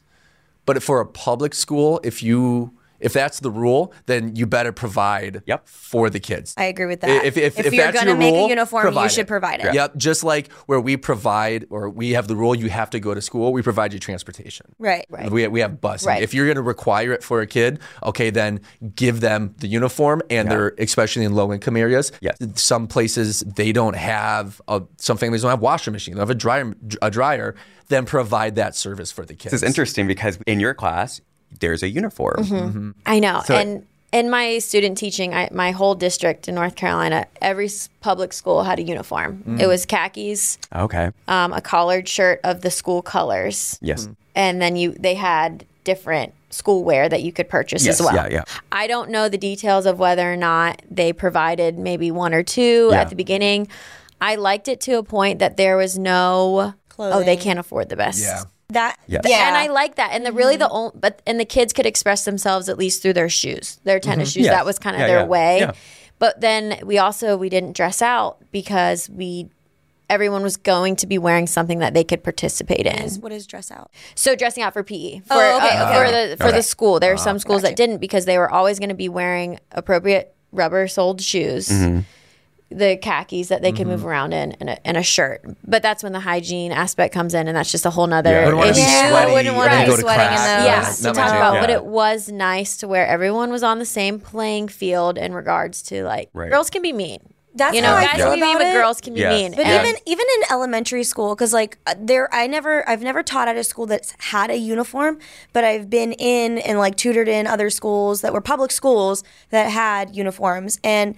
Speaker 4: but for a public school, if you if that's the rule, then you better provide
Speaker 1: Yep.
Speaker 4: for the kids.
Speaker 2: I agree with that.
Speaker 4: If, if, if,
Speaker 2: you're gonna
Speaker 4: your
Speaker 2: make
Speaker 4: rule,
Speaker 2: a uniform, you
Speaker 4: provide
Speaker 2: should
Speaker 4: it.
Speaker 2: provide it.
Speaker 4: Yep, just like where we provide or we have the rule, you have to go to school. We provide you transportation.
Speaker 2: Right. Right.
Speaker 4: We, we have busing.
Speaker 3: Right.
Speaker 4: If you're going to require it for a kid, okay, then give them the uniform, and they're especially in low income areas.
Speaker 1: Yes.
Speaker 4: Some places they don't have. A, some families don't have washing machine. They have a dryer. A dryer. Then provide that service for the kids.
Speaker 1: This is interesting because in your class there's a uniform.
Speaker 3: Mm-hmm. I know. and in my student teaching, I, my whole district in North Carolina, every public school had a uniform.
Speaker 1: Mm.
Speaker 3: It was khakis,
Speaker 1: Okay.
Speaker 3: um, a collared shirt of the school colors,
Speaker 1: Yes.
Speaker 3: and then you they had different school wear that you could purchase
Speaker 1: Yes.
Speaker 3: as well.
Speaker 1: Yeah. Yeah.
Speaker 3: I don't know the details of whether or not they provided maybe one or two
Speaker 1: Yeah.
Speaker 3: at the beginning. I liked it to a point that there was no oh they can't afford the best.
Speaker 4: Yeah.
Speaker 2: That
Speaker 1: Yes.
Speaker 2: yeah.
Speaker 3: And I like that. And the really the only, but and the kids could express themselves at least through their shoes, their tennis shoes.
Speaker 1: Yeah.
Speaker 3: That was kind of
Speaker 1: Yeah,
Speaker 3: their
Speaker 1: yeah.
Speaker 3: way.
Speaker 1: Yeah.
Speaker 3: But then we also we didn't dress out because we everyone was going to be wearing something that they could participate in.
Speaker 2: what is dress out?
Speaker 3: So dressing out for PE for
Speaker 2: Oh, okay,
Speaker 3: uh,
Speaker 2: okay,
Speaker 3: for the for the school. There are some schools that didn't because they were always going to be wearing appropriate rubber soled shoes.
Speaker 1: Mm-hmm.
Speaker 3: The khakis that they could move around in and a, and a shirt, but that's when the hygiene aspect comes in, and that's just a whole nother
Speaker 1: Yeah.
Speaker 4: You don't want to be
Speaker 3: issue.
Speaker 2: Yeah, I wouldn't wanna be
Speaker 4: go to
Speaker 2: sweating in those.
Speaker 3: yeah,
Speaker 2: Not
Speaker 3: to talk about,
Speaker 4: jam.
Speaker 3: but it was nice to where everyone was on the same playing field in regards to like
Speaker 1: Right.
Speaker 3: girls can be mean.
Speaker 2: That's
Speaker 3: you know,
Speaker 2: how I
Speaker 3: guys
Speaker 2: feel
Speaker 3: can be mean,
Speaker 2: about
Speaker 3: but girls can be
Speaker 1: Yes.
Speaker 3: mean.
Speaker 2: But
Speaker 3: And-
Speaker 2: even even in elementary school, because like uh, there, I never, I've never taught at a school that's had a uniform, but I've been in and like tutored in other schools that were public schools that had uniforms, and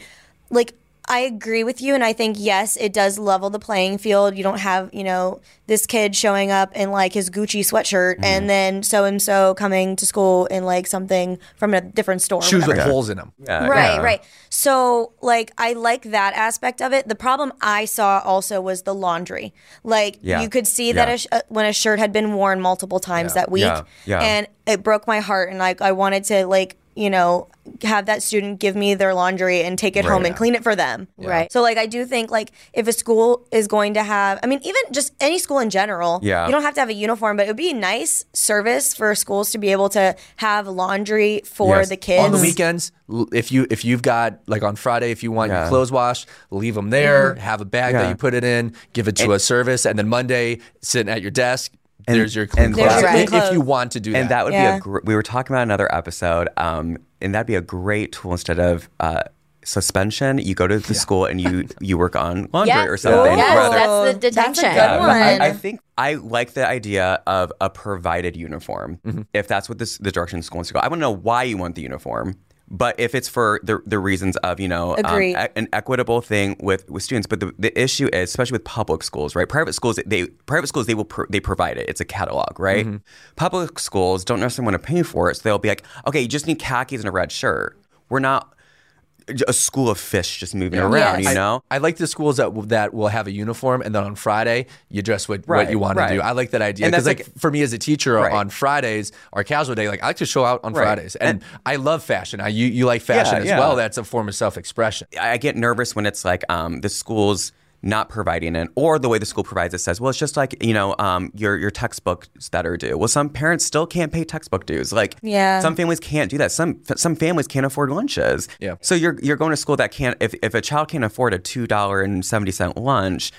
Speaker 2: like I agree with you, and I think yes, it does level the playing field. You don't have you know this kid showing up in like his Gucci sweatshirt,
Speaker 4: Mm-hmm.
Speaker 2: and then so and so coming to school in like something from a different store.
Speaker 4: Shoes
Speaker 2: whatever.
Speaker 4: with holes in them.
Speaker 1: Yeah,
Speaker 2: Right,
Speaker 1: yeah.
Speaker 2: right. So, like, I like that aspect of it. The problem I saw also was the laundry. Like,
Speaker 1: Yeah.
Speaker 2: you could see that
Speaker 1: Yeah.
Speaker 2: a sh- uh, when a shirt had been worn multiple times that week,
Speaker 1: Yeah. Yeah.
Speaker 2: and it broke my heart. And like, I wanted to like, you know, have that student give me their laundry and take it home and clean it for them.
Speaker 3: Right.
Speaker 2: So, like, I do think like if a school is going to have, I mean, even just any school in general,
Speaker 1: Yeah.
Speaker 2: you don't have to have a uniform, but it would be a nice service for schools to be able to have laundry for
Speaker 1: Yes.
Speaker 2: the kids
Speaker 4: On the weekends, if you if you've got like on Friday, if you want your clothes washed, leave them there. Mm-hmm. Have a bag that you put it in, give it to a service, and then Monday, sitting at your desk, there's your clean
Speaker 1: and
Speaker 4: clothes.
Speaker 2: There's your
Speaker 4: If- if you want to do that.
Speaker 1: and that would be a gr- we were talking about another episode um and that'd be a great tool instead of uh suspension you go to the school and you you work on laundry
Speaker 3: Yes.
Speaker 1: or something
Speaker 3: Yes,
Speaker 1: rather
Speaker 3: that's the
Speaker 2: That's a
Speaker 3: detention.
Speaker 2: good
Speaker 1: Yeah, but I. I think I like the idea of a provided uniform.
Speaker 4: Mm-hmm.
Speaker 1: If that's what this, the direction the school wants to go, I want to know why you want the uniform. But if it's for the, the reasons of you know um, e- an equitable thing with, with students, but the, the issue is especially with public schools, right? Private schools they private schools they will pro, they provide it. It's a catalog, right?
Speaker 4: Mm-hmm.
Speaker 1: Public schools don't necessarily want to pay for it, so they'll be like, okay, you just need khakis and a red shirt. We're not a school of fish just moving around,
Speaker 2: Yes.
Speaker 1: you know.
Speaker 4: I like the schools that will, that will have a uniform, and then on Friday you dress what, what you want to do. I like that idea because, like,
Speaker 1: like-
Speaker 4: for me as a teacher
Speaker 1: Right.
Speaker 4: on Fridays or casual day, like I like to show out on
Speaker 1: Right.
Speaker 4: Fridays, and, I love fashion. I, you you like fashion
Speaker 1: Yeah,
Speaker 4: as
Speaker 1: yeah.
Speaker 4: well. That's a form of self expression.
Speaker 1: I get nervous when it's like um, the school's not providing it, or the way the school provides it says, well, it's just like you know um, your your textbooks that are due. Well, some parents still can't pay textbook dues. Like,
Speaker 2: Yeah.
Speaker 1: some families can't do that. Some some families can't afford lunches.
Speaker 4: Yeah.
Speaker 1: So you're you're going to school that can't. If if a child can't afford a two dollar and seventy cent lunch.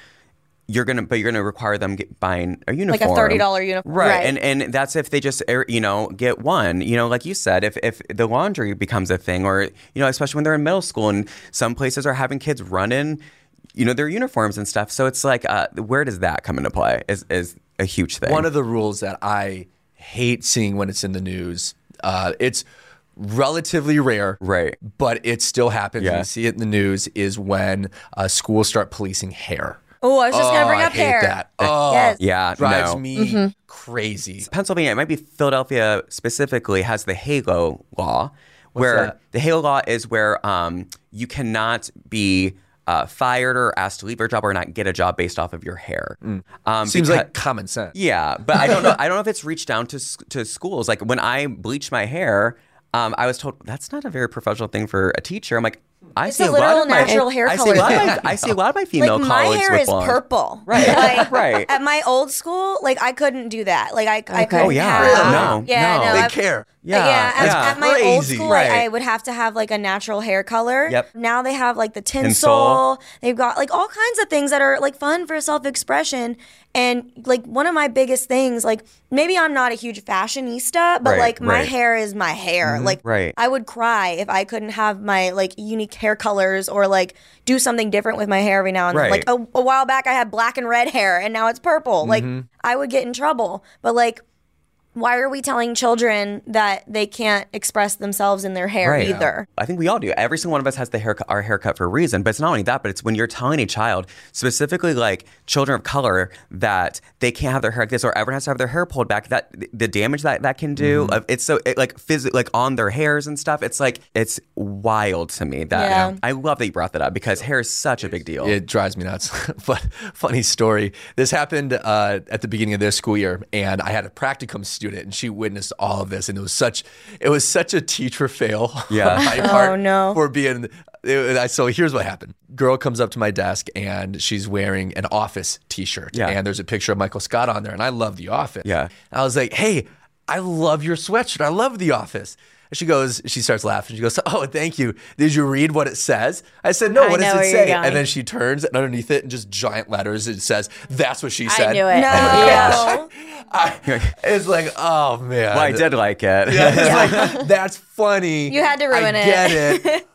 Speaker 1: You're gonna, but you're gonna require them get, buying a uniform, like a
Speaker 2: $30 uniform.
Speaker 1: right?
Speaker 2: Right.
Speaker 1: And and that's if they just er, you know get one. You know, like you said, if if the laundry becomes a thing, or you know, especially when they're in middle school, and some places are having kids run in, you know, their uniforms and stuff. So it's like, uh, where does that come into play? Is is a huge thing.
Speaker 4: One of the rules that I hate seeing when it's in the news, uh, it's relatively rare,
Speaker 1: Right.
Speaker 4: But it still happens.
Speaker 1: Yeah.
Speaker 4: You see it in the news is when uh, schools start policing hair.
Speaker 2: Oh, I was just gonna
Speaker 4: Oh,
Speaker 2: bring
Speaker 4: I
Speaker 2: up
Speaker 4: hate
Speaker 2: hair.
Speaker 4: that. Oh,
Speaker 2: Yes.
Speaker 1: yeah,
Speaker 4: drives
Speaker 1: no.
Speaker 4: me crazy.
Speaker 1: Pennsylvania, it might be Philadelphia specifically, has the Halo law, where
Speaker 4: that?
Speaker 1: the Halo law is where um, you cannot be uh, fired or asked to leave your job or not get a job based off of your hair. Um,
Speaker 4: Seems
Speaker 1: becau-
Speaker 4: like common sense.
Speaker 1: Yeah, but I don't know. I don't know if it's reached down to to schools. Like when I bleached my hair, um, I was told that's not a very professional thing for a teacher. I'm like, I
Speaker 2: It's
Speaker 1: see
Speaker 2: a
Speaker 1: a, lot
Speaker 2: literal
Speaker 1: of my
Speaker 2: natural hair
Speaker 1: I see a lot. Of
Speaker 2: color.
Speaker 1: my, I see a lot of my female
Speaker 2: like my hair
Speaker 1: with
Speaker 2: is
Speaker 1: blonde.
Speaker 2: purple.
Speaker 1: Right,
Speaker 2: Like,
Speaker 1: right.
Speaker 2: At my old school, like I couldn't do that. Like I, I couldn't
Speaker 1: Oh, yeah.
Speaker 2: have.
Speaker 1: No,
Speaker 2: yeah,
Speaker 1: no.
Speaker 2: no.
Speaker 4: They
Speaker 2: I've-
Speaker 4: care.
Speaker 1: Yeah,
Speaker 2: yeah. At,
Speaker 1: yeah.
Speaker 2: at my old school,
Speaker 1: Right.
Speaker 2: I, I would have to have like a natural hair color.
Speaker 1: Yep.
Speaker 2: Now they have like the tinsel.
Speaker 1: Tinsel.
Speaker 2: They've got like all kinds of things that are like fun for self expression. And like one of my biggest things, like maybe I'm not a huge fashionista, but
Speaker 1: Right,
Speaker 2: like my
Speaker 1: right.
Speaker 2: hair is my hair. Mm-hmm. Like
Speaker 1: Right.
Speaker 2: I would cry if I couldn't have my like unique hair colors or like do something different with my hair every now and then.
Speaker 1: Right.
Speaker 2: Like a, a while back, I had black and red hair, and now it's purple. Like
Speaker 1: Mm-hmm.
Speaker 2: I would get in trouble. But like, why are we telling children that they can't express themselves in their hair
Speaker 1: Right.
Speaker 2: either?
Speaker 1: I think we all do. Every single one of us has the haircut, our haircut for a reason. But it's not only that, but it's when you're telling a child, specifically like children of color, that they can't have their hair like this, or everyone has to have their hair pulled back. That the damage that that can do,
Speaker 2: Mm-hmm.
Speaker 1: it's so it, like phys- like on their hairs and stuff. It's like it's wild to me that
Speaker 2: Yeah.
Speaker 1: I love that you brought that up because hair is such a big deal.
Speaker 4: It drives me nuts. but funny story. This happened uh, at the beginning of this school year, and I had a practicum student, and she witnessed all of this, and it was such it was such a teacher fail.
Speaker 1: Yeah.
Speaker 4: on my part
Speaker 2: Oh, no.
Speaker 4: For being. it- I- so here's what happened. Girl comes up to my desk and she's wearing an Office T-shirt,
Speaker 1: Yeah.
Speaker 4: and there's a picture of Michael Scott on there, and I love The Office.
Speaker 1: Yeah.
Speaker 4: I was like, hey, I love your sweatshirt. I love The Office. And she goes, she starts laughing. She goes, oh, thank you. Did you read what it says? I said, no,
Speaker 3: I
Speaker 4: what does it say? And then she turns and underneath it in just giant letters, it says, that's what she said.
Speaker 3: I knew it.
Speaker 2: No.
Speaker 3: Yeah.
Speaker 4: I- it's like, oh, man.
Speaker 1: well, I did like it.
Speaker 4: It's like, that's funny.
Speaker 2: You had to ruin
Speaker 4: I
Speaker 2: it.
Speaker 4: get it.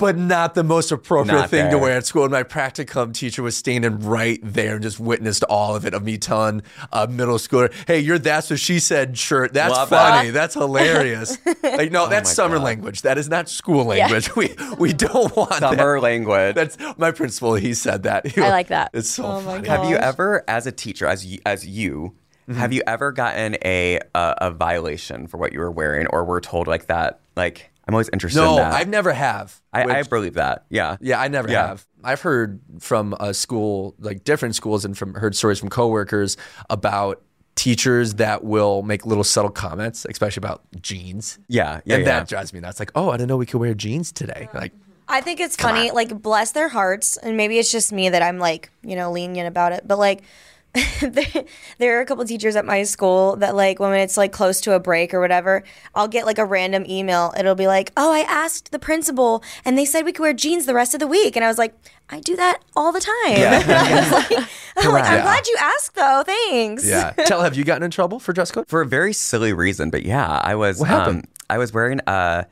Speaker 4: But not the most appropriate
Speaker 1: Not
Speaker 4: thing to wear at school. And my practicum teacher was standing right there and just witnessed all of it of me telling a middle schooler, "Hey, you're that's what she said shirt. That's
Speaker 1: Love
Speaker 4: funny.
Speaker 1: that.
Speaker 4: That's hilarious." like, no, oh that's
Speaker 1: my
Speaker 4: summer
Speaker 1: God.
Speaker 4: language. That is not school language. We we don't want
Speaker 1: Summer
Speaker 4: that.
Speaker 1: language.
Speaker 4: That's my principal. He said that. He-
Speaker 3: I like that.
Speaker 4: It's so
Speaker 2: Oh
Speaker 4: funny.
Speaker 1: Have you ever, as a teacher, as you, as you, mm-hmm. have you ever gotten a, a a violation for what you were wearing, or were told like that? Like, I'm always interested
Speaker 4: No,
Speaker 1: in that.
Speaker 4: I've never have.
Speaker 1: I, I believe that. Yeah.
Speaker 4: Yeah, I never
Speaker 1: Yeah.
Speaker 4: have. I've heard from a school, like different schools, and from heard stories from coworkers about teachers that will make little subtle comments, especially about jeans.
Speaker 1: Yeah. Yeah.
Speaker 4: and
Speaker 1: yeah.
Speaker 4: that drives me nuts. Like, oh, I didn't know we could wear jeans today. Like,
Speaker 2: I think it's funny, like bless their hearts, and maybe it's just me that I'm like, you know, lenient about it. But like, there, there are a couple teachers at my school that like when it's like close to a break or whatever, I'll get like a random email. It'll be like, "Oh, I asked the principal, and they said we could wear jeans the rest of the week," and I was like, "I do that all the time." I was like, I'm, like, I'm
Speaker 4: Yeah.
Speaker 2: glad you asked though. Thanks.
Speaker 4: yeah. Tell, have you gotten in trouble for dress code?
Speaker 1: for a very silly reason, but yeah, I was.
Speaker 4: What happened?
Speaker 1: Um, I was wearing a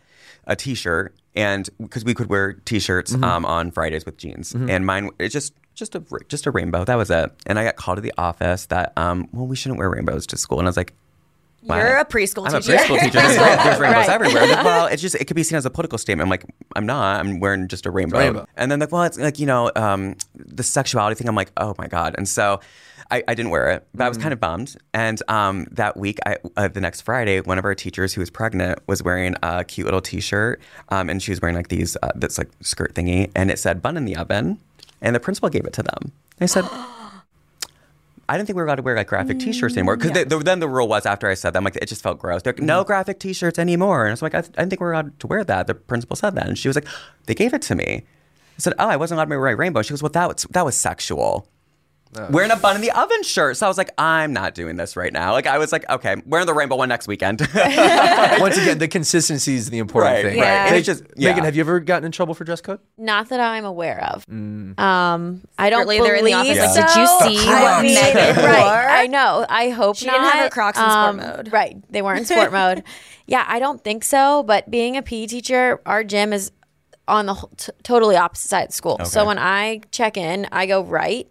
Speaker 1: a t-shirt, and because we could wear t-shirts
Speaker 4: Mm-hmm.
Speaker 1: um, on Fridays with jeans, and mine it's just just a just a rainbow. That was it. And I got called to the office that um, well, we shouldn't wear rainbows to school, and I was like. "Why?"
Speaker 2: You're a preschool
Speaker 1: I'm
Speaker 2: teacher.
Speaker 1: a preschool teacher. There's, ra- there's rainbows
Speaker 3: Right.
Speaker 1: everywhere. Like, well, it's just it could be seen as a political statement. I'm like, I'm not. I'm wearing just a rainbow.
Speaker 4: rainbow.
Speaker 1: And then like, well, it's like you know, um, the sexuality thing. I'm like, oh my god. And so I, I didn't wear it, but I was kind of bummed. And um, that week, I, uh, the next Friday, one of our teachers who was pregnant was wearing a cute little T-shirt, um, and she was wearing like these uh, this like skirt thingy, and it said "bun in the oven," and the principal gave it to them. They said. I didn't think we were allowed to wear like graphic mm, T-shirts anymore because the, then the rule was after I said that, I'm like it just felt gross. They're like, no mm. graphic T-shirts anymore, and I was like, I, I didn't think we were allowed to wear that. The principal said that, and she was like, they gave it to me. I said, oh, I wasn't allowed to wear a rainbow. She goes, well, that was that was sexual. Wearing a bun in the oven shirt. So I was like, I'm not doing this right now. Like I was like, okay, wearing the rainbow one next weekend.
Speaker 4: Once again, the consistency is the important
Speaker 1: Right,
Speaker 4: thing.
Speaker 1: right.
Speaker 2: Yeah.
Speaker 1: And it's just yeah.
Speaker 4: Megan, have you ever gotten in trouble for dress code?
Speaker 3: Not that I'm aware of.
Speaker 4: Mm.
Speaker 3: Um, I don't
Speaker 2: Secretly, they're in the
Speaker 3: believe
Speaker 2: office
Speaker 3: so.
Speaker 2: like, "Did you see
Speaker 3: I
Speaker 2: what
Speaker 3: mean,
Speaker 2: Megan
Speaker 3: right?
Speaker 2: wore?"
Speaker 3: I know. I hope
Speaker 2: She
Speaker 3: not.
Speaker 2: didn't have her Crocs in sport
Speaker 3: Um,
Speaker 2: mode.
Speaker 3: Right. They weren't in sport mode. Yeah, I don't think so. But being a PE teacher, our gym is on the t- totally opposite side of school. So when I check in, I go right,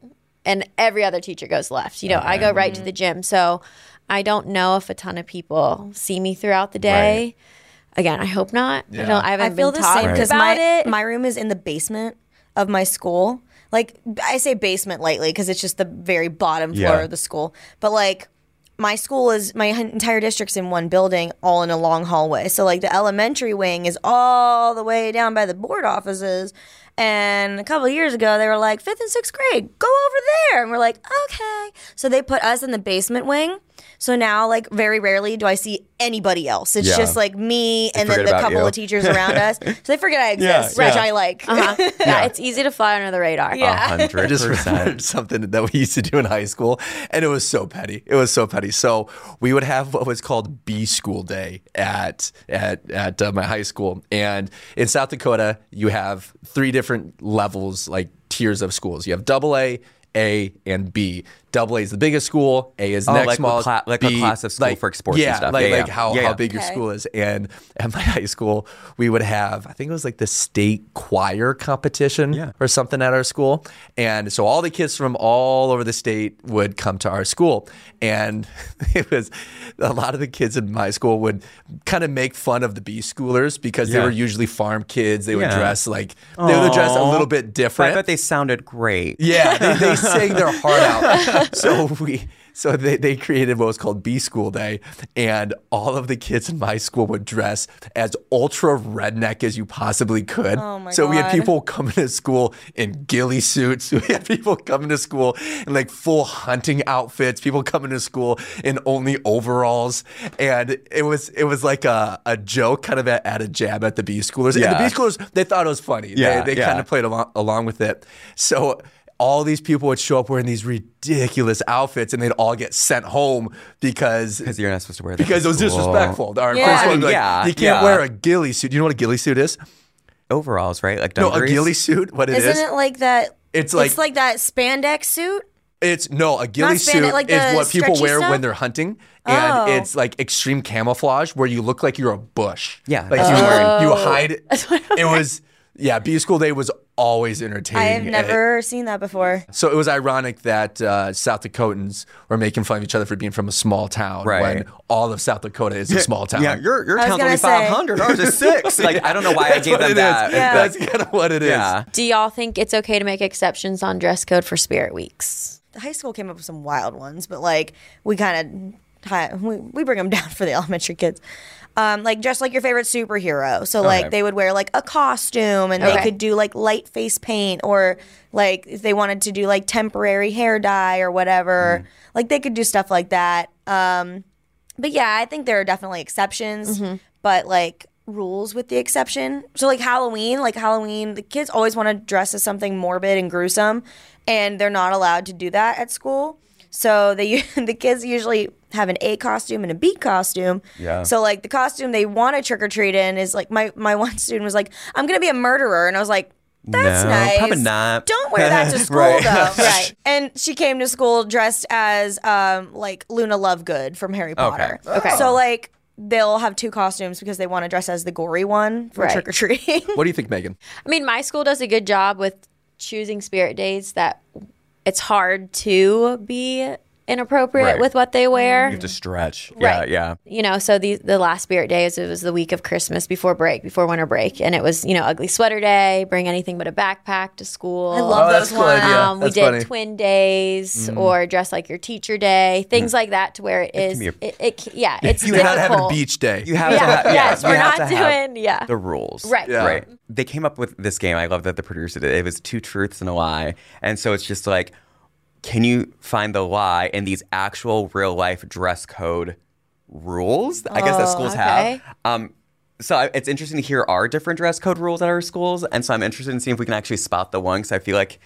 Speaker 3: and every other teacher goes left. You know, I go uh-huh. right to the gym. So I don't know if a ton of people see me throughout the day. Again, I hope not. I don't. I haven't
Speaker 2: I feel
Speaker 3: been
Speaker 2: the
Speaker 3: talked
Speaker 2: same because
Speaker 3: about
Speaker 2: my
Speaker 3: it.
Speaker 2: my room is in the basement of my school. Like I say basement lightly because it's just the very bottom floor
Speaker 1: Yeah.
Speaker 2: of the school. But like my school is my entire district's in one building, all in a long hallway. So like the elementary wing is all the way down by the board offices. And a couple years ago, they were like, fifth and sixth grade, go over there. And we're like, okay. So they put us in the basement wing. So now, like, very rarely do I see anybody else. It's
Speaker 1: Yeah.
Speaker 2: just like me and then
Speaker 1: forget
Speaker 2: the
Speaker 1: about
Speaker 2: couple
Speaker 1: you.
Speaker 2: of teachers around us. So they forget I exist,
Speaker 1: Yeah,
Speaker 2: which
Speaker 1: yeah.
Speaker 2: I like.
Speaker 3: Uh-huh. yeah, it's easy to fly under the radar.
Speaker 1: A hundred
Speaker 4: I just
Speaker 1: percent.
Speaker 4: remembered something that we used to do in high school, and it was so petty. It was so petty. So we would have what was called B School Day at at at uh, my high school, and in South Dakota, you have three different levels, like tiers of schools. You have double A. A and B. Double A is the biggest school. A is
Speaker 1: Oh,
Speaker 4: next
Speaker 1: like a
Speaker 4: smallest.
Speaker 1: cla- like a
Speaker 4: B-
Speaker 1: class of school for sports and
Speaker 4: Yeah,
Speaker 1: stuff.
Speaker 4: like
Speaker 1: Yeah,
Speaker 4: like
Speaker 1: yeah.
Speaker 4: how,
Speaker 1: Yeah,
Speaker 4: how
Speaker 1: yeah.
Speaker 4: big your school is. And at my high school, we would have I think it was like the state choir competition
Speaker 1: Yeah.
Speaker 4: or something at our school. And so all the kids from all over the state would come to our school. And it was a lot of the kids in my school would kind of make fun of the B schoolers because they were usually farm kids. They would dress like they would dress a little bit
Speaker 1: But I
Speaker 4: different.
Speaker 1: bet they sounded great.
Speaker 4: Yeah, they, they sang their heart out. So we so they, they created what was called B School Day, and all of the kids in my school would dress as ultra redneck as you possibly could.
Speaker 2: Oh my
Speaker 4: so we had people coming to school in ghillie suits. We had people coming to school in like full hunting outfits. People coming to school in only overalls, and it was it was like a, a joke, kind of at, at a jab at the B schoolers. And the B schoolers they thought it was funny.
Speaker 1: Yeah,
Speaker 4: they, they
Speaker 1: yeah.
Speaker 4: kind of played along, along with it. So all these people would show up wearing these ridiculous outfits, and they'd all get sent home because
Speaker 1: Because you're not supposed to wear that.
Speaker 4: because it was
Speaker 1: school.
Speaker 4: disrespectful. Our
Speaker 2: Yeah. I
Speaker 1: mean,
Speaker 4: like,
Speaker 1: yeah,
Speaker 4: you can't
Speaker 1: yeah.
Speaker 4: wear a ghillie suit. Do you know what a ghillie suit is?
Speaker 1: Overalls, right? Like
Speaker 4: No, a
Speaker 1: dungarees?
Speaker 4: ghillie suit. What it
Speaker 2: Isn't
Speaker 4: is?
Speaker 2: it like that?
Speaker 4: It's like-
Speaker 2: it's like that spandex suit.
Speaker 4: It's no a ghillie
Speaker 2: Not spandex,
Speaker 4: suit
Speaker 2: like
Speaker 4: is what people wear
Speaker 2: stuff?
Speaker 4: when they're hunting, and
Speaker 2: Oh.
Speaker 4: it's like extreme camouflage where you look like you're a bush.
Speaker 1: Yeah,
Speaker 4: like
Speaker 1: that's
Speaker 4: you
Speaker 1: what I'm
Speaker 4: wear, you
Speaker 3: Oh.
Speaker 4: hide. It was Yeah, B school day was always entertaining.
Speaker 2: I have
Speaker 4: And-
Speaker 2: never seen that before.
Speaker 4: So it was ironic that uh, South Dakotans were making fun of each other for being from a small town
Speaker 1: Right.
Speaker 4: when all of South Dakota is a small town.
Speaker 1: Yeah, your your town's only
Speaker 2: say.
Speaker 1: five hundred. Ours is six. Like I don't know why I gave them that.
Speaker 2: Yeah.
Speaker 4: That's kind of what it is.
Speaker 1: Yeah.
Speaker 3: Do y'all think it's okay to make exceptions on dress code for Spirit Weeks?
Speaker 2: The high school came up with some wild ones, but like we kind of we, we bring them down for the elementary kids. Um, like dress like your favorite superhero. So like
Speaker 1: Okay.
Speaker 2: they would wear like a costume, and they
Speaker 3: Okay.
Speaker 2: could do like light face paint, or like if they wanted to do like temporary hair dye or whatever, like they could do stuff like that. Um, but yeah, I think there are definitely exceptions, but like rules with the exception. So like Halloween, like Halloween, the kids always want to dress as something morbid and gruesome, and they're not allowed to do that at school. So they the kids usually have an A costume and a B costume.
Speaker 1: Yeah.
Speaker 2: So like the costume they want to trick or treat in is like my my one student was like, I'm gonna be a murderer, and I was like. That's
Speaker 1: No,
Speaker 2: nice.
Speaker 1: probably not.
Speaker 2: Don't wear that to school
Speaker 1: Right.
Speaker 2: though. right. And she came to school dressed as um like Luna Lovegood from Harry Potter.
Speaker 3: Okay.
Speaker 2: So like they'll have two costumes because they want to dress as the gory one for
Speaker 3: Right.
Speaker 2: trick or treating.
Speaker 4: What do you think, Megan?
Speaker 3: I mean, my school does a good job with choosing Spirit days that it's hard to be inappropriate
Speaker 1: Right.
Speaker 3: with what they wear.
Speaker 1: You have to stretch. Yeah,
Speaker 3: Right.
Speaker 1: yeah.
Speaker 3: you know, so the the last spirit days, it was the week of Christmas before break, before winter break, and it was you know ugly sweater day. Bring anything but a backpack to school.
Speaker 2: I love
Speaker 4: Oh, that's
Speaker 2: those
Speaker 4: cool
Speaker 2: ones.
Speaker 4: idea.
Speaker 3: Um, we did
Speaker 4: funny.
Speaker 3: twin days or dress like your teacher day, things like that, to where it is.
Speaker 1: a-
Speaker 3: it, it yeah, it's
Speaker 4: You're not
Speaker 3: difficult.
Speaker 4: having a beach day.
Speaker 1: You have
Speaker 3: Yeah,
Speaker 1: to have. Yeah,
Speaker 3: yes, we're not
Speaker 1: to have
Speaker 3: doing- yeah.
Speaker 1: the rules.
Speaker 3: Right.
Speaker 4: Yeah.
Speaker 1: Right. They came up with this game. I love that the producer did. it. It was two truths and a lie, and so it's just like, can you find the lie in these actual real life dress code rules? I guess that schools
Speaker 3: okay.
Speaker 1: have. Um, so I, it's interesting to hear our different dress code rules at our schools, and so I'm interested in seeing if we can actually spot the one because I feel like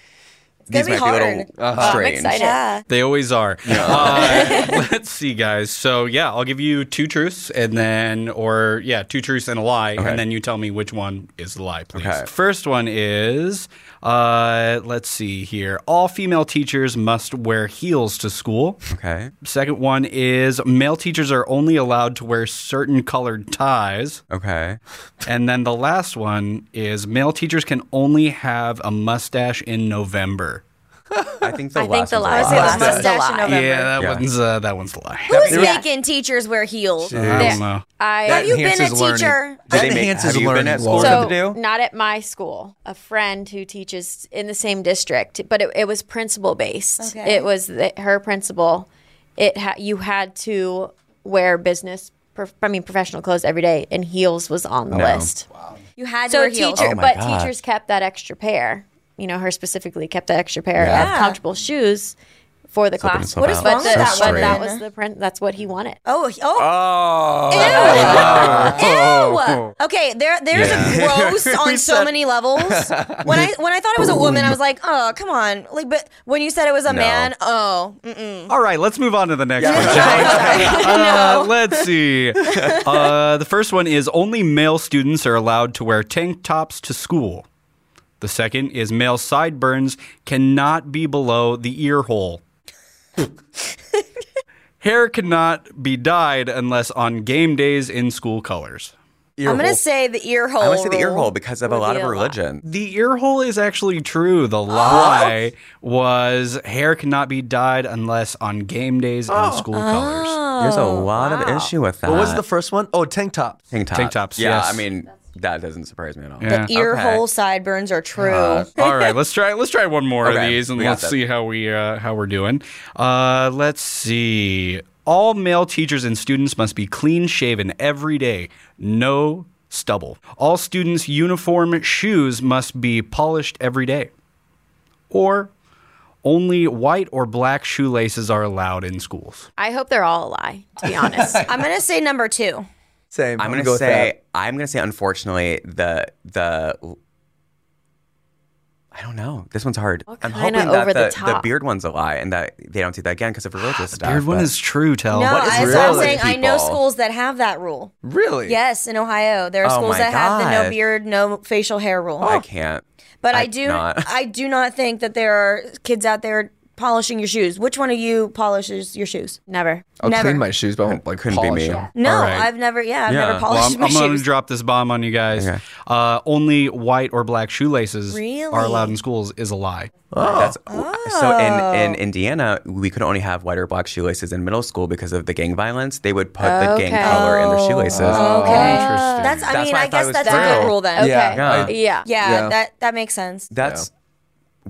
Speaker 1: these might
Speaker 2: be
Speaker 1: be a little
Speaker 2: hard.
Speaker 3: I'm
Speaker 1: strange.
Speaker 2: yeah.
Speaker 5: They always are. Uh, let's see, guys. So yeah, I'll give you two truths and then, or yeah, two truths and a lie,
Speaker 1: Okay.
Speaker 5: and then you tell me which one is the lie, please.
Speaker 1: Okay.
Speaker 5: First one is, uh, let's see here. All female teachers must wear heels to school.
Speaker 1: Okay.
Speaker 5: Second one is male teachers are only allowed to wear certain colored ties.
Speaker 1: Okay.
Speaker 5: And then the last one is male teachers can only have a mustache in November.
Speaker 1: I think the
Speaker 3: I think
Speaker 1: last
Speaker 3: the
Speaker 1: one's a
Speaker 3: last
Speaker 2: I
Speaker 1: lie.
Speaker 2: say the
Speaker 3: Last
Speaker 2: mustache
Speaker 3: lie.
Speaker 2: in
Speaker 5: Yeah, that
Speaker 1: Yeah.
Speaker 5: one's uh, that one's the lie.
Speaker 2: Who's
Speaker 3: Yeah.
Speaker 2: making teachers wear heels?
Speaker 5: I don't know.
Speaker 3: I
Speaker 2: Have you been a teacher?
Speaker 1: Did
Speaker 4: That
Speaker 1: they make-
Speaker 4: enhances
Speaker 1: have you been
Speaker 4: learning,
Speaker 1: at school
Speaker 4: Lauren.
Speaker 1: to
Speaker 3: So
Speaker 1: do?
Speaker 3: not at my school. A friend who teaches in the same district, but it, it was principal based.
Speaker 2: Okay.
Speaker 3: It was the, her principal. It ha- you had to wear business. Prof- I mean, professional clothes every day, and heels was on the
Speaker 1: No.
Speaker 3: list.
Speaker 2: You had to
Speaker 3: So
Speaker 2: wear heels.
Speaker 3: teacher,
Speaker 1: Oh
Speaker 3: but
Speaker 1: God.
Speaker 3: teachers kept that extra pair. You know, her specifically kept that extra pair
Speaker 2: Yeah.
Speaker 3: of comfortable shoes for the
Speaker 1: Slip in,
Speaker 3: class.
Speaker 1: What is out.
Speaker 3: But,
Speaker 2: wrong
Speaker 3: the,
Speaker 2: with
Speaker 1: that
Speaker 3: but
Speaker 1: one
Speaker 3: that
Speaker 2: then?
Speaker 3: was the print. That's what he wanted.
Speaker 2: Oh, he- oh,
Speaker 1: Oh.
Speaker 2: Ew. Okay, there there's
Speaker 1: Yeah.
Speaker 2: a gross on so many levels. When I when I thought it was a woman, I was like, oh, come on. Like, but when you said it was a
Speaker 1: No.
Speaker 2: man, oh, mm-mm.
Speaker 5: All right, let's move on to the next one. shall we? Uh, let's see. Uh, the first one is only male students are allowed to wear tank tops to school. The second is male sideburns cannot be below the ear hole. Hair cannot be dyed unless on game days in school colors.
Speaker 2: I'm gonna say the ear hole.
Speaker 1: I would say the ear hole because of a lot of
Speaker 3: Would be
Speaker 1: religion.
Speaker 5: The ear hole is actually true. The lie was hair cannot be dyed unless on game days in oh. school colors.
Speaker 1: There's a lot of oh, issue with that.
Speaker 4: What was the first one? Oh, tank top.
Speaker 1: tank tops?
Speaker 5: Tank tops,
Speaker 1: Yeah,
Speaker 5: yes.
Speaker 1: I mean that doesn't surprise me at all.
Speaker 5: Yeah.
Speaker 2: The ear
Speaker 1: Okay.
Speaker 2: hole sideburns are true.
Speaker 1: Uh,
Speaker 5: All right, let's try. Let's try one more of these, and
Speaker 1: we
Speaker 5: let's see how we uh, how we're doing. Uh, let's see. All male teachers and students must be clean shaven every day. No stubble. All students' uniform shoes must be polished every day. Or only white or black shoelaces are allowed in schools.
Speaker 3: I hope they're all a lie. To be honest.
Speaker 2: I'm gonna say number two.
Speaker 4: Same.
Speaker 1: I'm gonna,
Speaker 4: go with
Speaker 1: say
Speaker 4: that.
Speaker 1: I'm gonna say unfortunately the the I don't know. This one's hard. I'm
Speaker 3: kinda
Speaker 1: hoping
Speaker 3: over
Speaker 1: that
Speaker 3: the
Speaker 1: the, the beard one's a lie and that they don't do that again because of religious ah, stuff.
Speaker 5: The beard one is true, Tell.
Speaker 2: No,
Speaker 1: What is
Speaker 2: I,
Speaker 1: real
Speaker 2: so I'm
Speaker 1: with
Speaker 2: saying I know schools that have that rule.
Speaker 4: Really?
Speaker 2: Yes, in Ohio, there are
Speaker 1: Oh
Speaker 2: schools
Speaker 1: my
Speaker 2: that have the no beard, no facial hair rule.
Speaker 1: I oh. can't.
Speaker 2: But I,
Speaker 1: I
Speaker 2: do,
Speaker 1: not.
Speaker 2: I do not think that there are kids out there polishing your shoes. Which one of you polishes your shoes?
Speaker 3: Never.
Speaker 4: I'll
Speaker 2: Never.
Speaker 4: clean my shoes, but I won't like
Speaker 1: Couldn't be me.
Speaker 4: them.
Speaker 2: No,
Speaker 5: All right.
Speaker 2: I've never. Yeah, I've
Speaker 1: Yeah.
Speaker 2: never
Speaker 1: Well,
Speaker 5: Well,
Speaker 2: polished
Speaker 5: I'm,
Speaker 2: my
Speaker 5: I'm gonna drop this bomb on you guys.
Speaker 1: Okay.
Speaker 5: Uh, only white or black shoelaces
Speaker 2: Really?
Speaker 5: are allowed in schools is a lie.
Speaker 1: That's
Speaker 2: Oh.
Speaker 1: so in, in Indiana, we could only have white or black shoelaces in middle school because of the gang violence. They would put the gang
Speaker 3: Okay.
Speaker 1: color in their shoelaces.
Speaker 2: Oh, okay.
Speaker 5: Interesting.
Speaker 2: That's. I
Speaker 1: That's
Speaker 2: mean,
Speaker 1: why I
Speaker 2: I,
Speaker 1: thought
Speaker 2: guess
Speaker 1: it was
Speaker 2: that's a
Speaker 1: true.
Speaker 2: good rule then.
Speaker 3: Okay.
Speaker 4: Yeah.
Speaker 1: Yeah.
Speaker 3: Yeah.
Speaker 2: Yeah,
Speaker 4: Yeah.
Speaker 2: that that makes sense.
Speaker 1: That's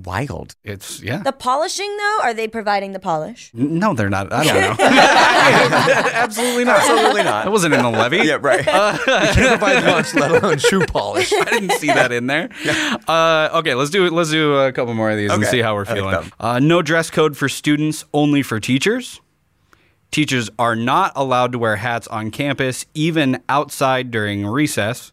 Speaker 1: wild.
Speaker 5: It's yeah.
Speaker 2: The polishing though, are they providing the polish?
Speaker 5: no, they're not. I don't know. Absolutely not.
Speaker 1: Absolutely not.
Speaker 5: That wasn't in the levy.
Speaker 1: Yeah, right.
Speaker 4: Can't provide lunch, let alone shoe polish.
Speaker 5: I didn't see that in there. Uh, okay, let's do let's do a couple more of these and see how we're
Speaker 1: I like
Speaker 5: feeling. Uh, no dress code for students, only for teachers. Teachers are not allowed to wear hats on campus, even outside during recess.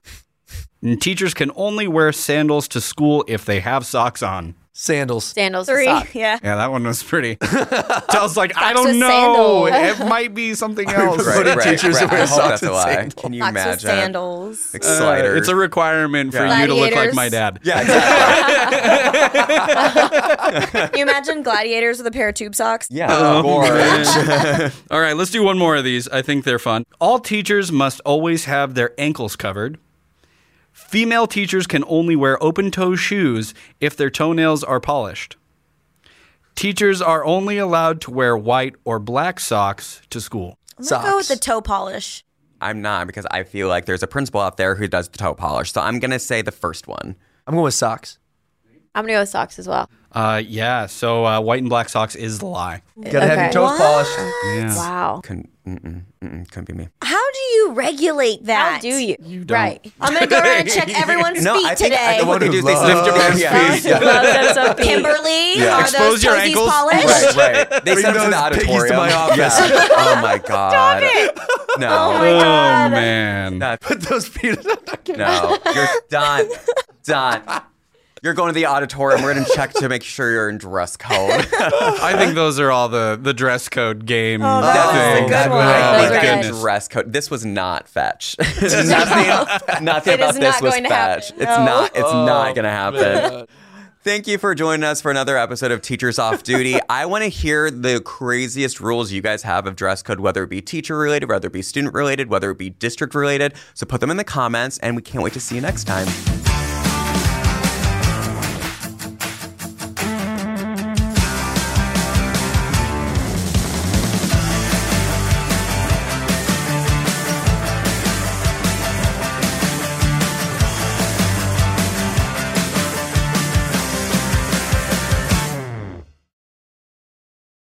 Speaker 5: And teachers can only wear sandals to school if they have socks on.
Speaker 4: Sandals.
Speaker 3: Sandals.
Speaker 2: Three.
Speaker 3: socks.
Speaker 2: Yeah.
Speaker 5: Yeah, that one was pretty. I was like, I don't
Speaker 3: with
Speaker 5: know. It might be something else.
Speaker 1: right, right,
Speaker 4: teachers
Speaker 1: right.
Speaker 4: to wear
Speaker 1: I
Speaker 4: socks
Speaker 1: that's a
Speaker 4: and sandals.
Speaker 1: Can you
Speaker 2: Socks with
Speaker 1: imagine?
Speaker 2: sandals.
Speaker 1: Like
Speaker 5: Uh,
Speaker 1: sliders.
Speaker 5: it's a requirement for
Speaker 1: Yeah.
Speaker 5: you to look like my dad.
Speaker 1: yeah, exactly.
Speaker 2: Can you imagine gladiators with a pair of tube socks?
Speaker 1: yeah,
Speaker 5: Oh. All right, let's do one more of these. I think they're fun. All teachers must always have their ankles covered. Female teachers can only wear open toe shoes if their toenails are polished. Teachers are only allowed to wear white or black socks to school.
Speaker 2: I'm gonna go with the toe polish.
Speaker 1: I'm not because I feel like there's a principal out there who does the toe polish. So I'm gonna say the first one.
Speaker 4: I'm going with socks.
Speaker 3: I'm gonna go with socks as well.
Speaker 5: Uh, yeah, so uh, white and black socks is the lie.
Speaker 4: Gotta have your
Speaker 3: Okay.
Speaker 4: toes polished.
Speaker 5: Yeah.
Speaker 3: Wow.
Speaker 1: Couldn't, mm-mm, mm-mm, couldn't be me.
Speaker 2: How do you regulate that?
Speaker 3: How do you?
Speaker 5: You don't.
Speaker 3: Right.
Speaker 2: I'm gonna go around and check everyone's
Speaker 1: No,
Speaker 2: feet
Speaker 1: I think
Speaker 2: today.
Speaker 1: I, what they do is they
Speaker 4: Loves
Speaker 1: lift your
Speaker 4: those
Speaker 1: yeah.
Speaker 4: feet. Yeah.
Speaker 3: Love them so deep.
Speaker 2: Kimberly,
Speaker 1: Yeah.
Speaker 2: are
Speaker 5: Expose
Speaker 2: those
Speaker 5: your
Speaker 2: toesies
Speaker 5: ankles.
Speaker 2: polished?
Speaker 1: Right, right. They
Speaker 4: Bring
Speaker 1: send them to the
Speaker 4: those piggies to
Speaker 1: auditorium.
Speaker 4: my office.
Speaker 1: Yeah. Oh my god. No.
Speaker 5: Oh, man.
Speaker 1: That-
Speaker 4: Put those feet.
Speaker 1: no. You're done. Done. You're going to the auditorium. We're gonna check to make sure you're in dress code.
Speaker 5: I think those are all the, the dress code game
Speaker 2: Oh, that was a
Speaker 5: things.
Speaker 2: good one.
Speaker 1: I
Speaker 3: Those
Speaker 1: think
Speaker 3: are
Speaker 1: a
Speaker 3: good.
Speaker 1: dress code. This was not fetch. nothing nothing about
Speaker 2: is
Speaker 1: this
Speaker 2: not
Speaker 1: was fetch.
Speaker 2: happen.
Speaker 1: It's
Speaker 2: No.
Speaker 1: not. It's
Speaker 4: Oh,
Speaker 1: not gonna happen. Thank you for joining us for another episode of Teachers Off Duty. I want to hear the craziest rules you guys have of dress code, whether it be teacher related, whether it be student related, whether it be district related. So put them in the comments, and we can't wait to see you next time.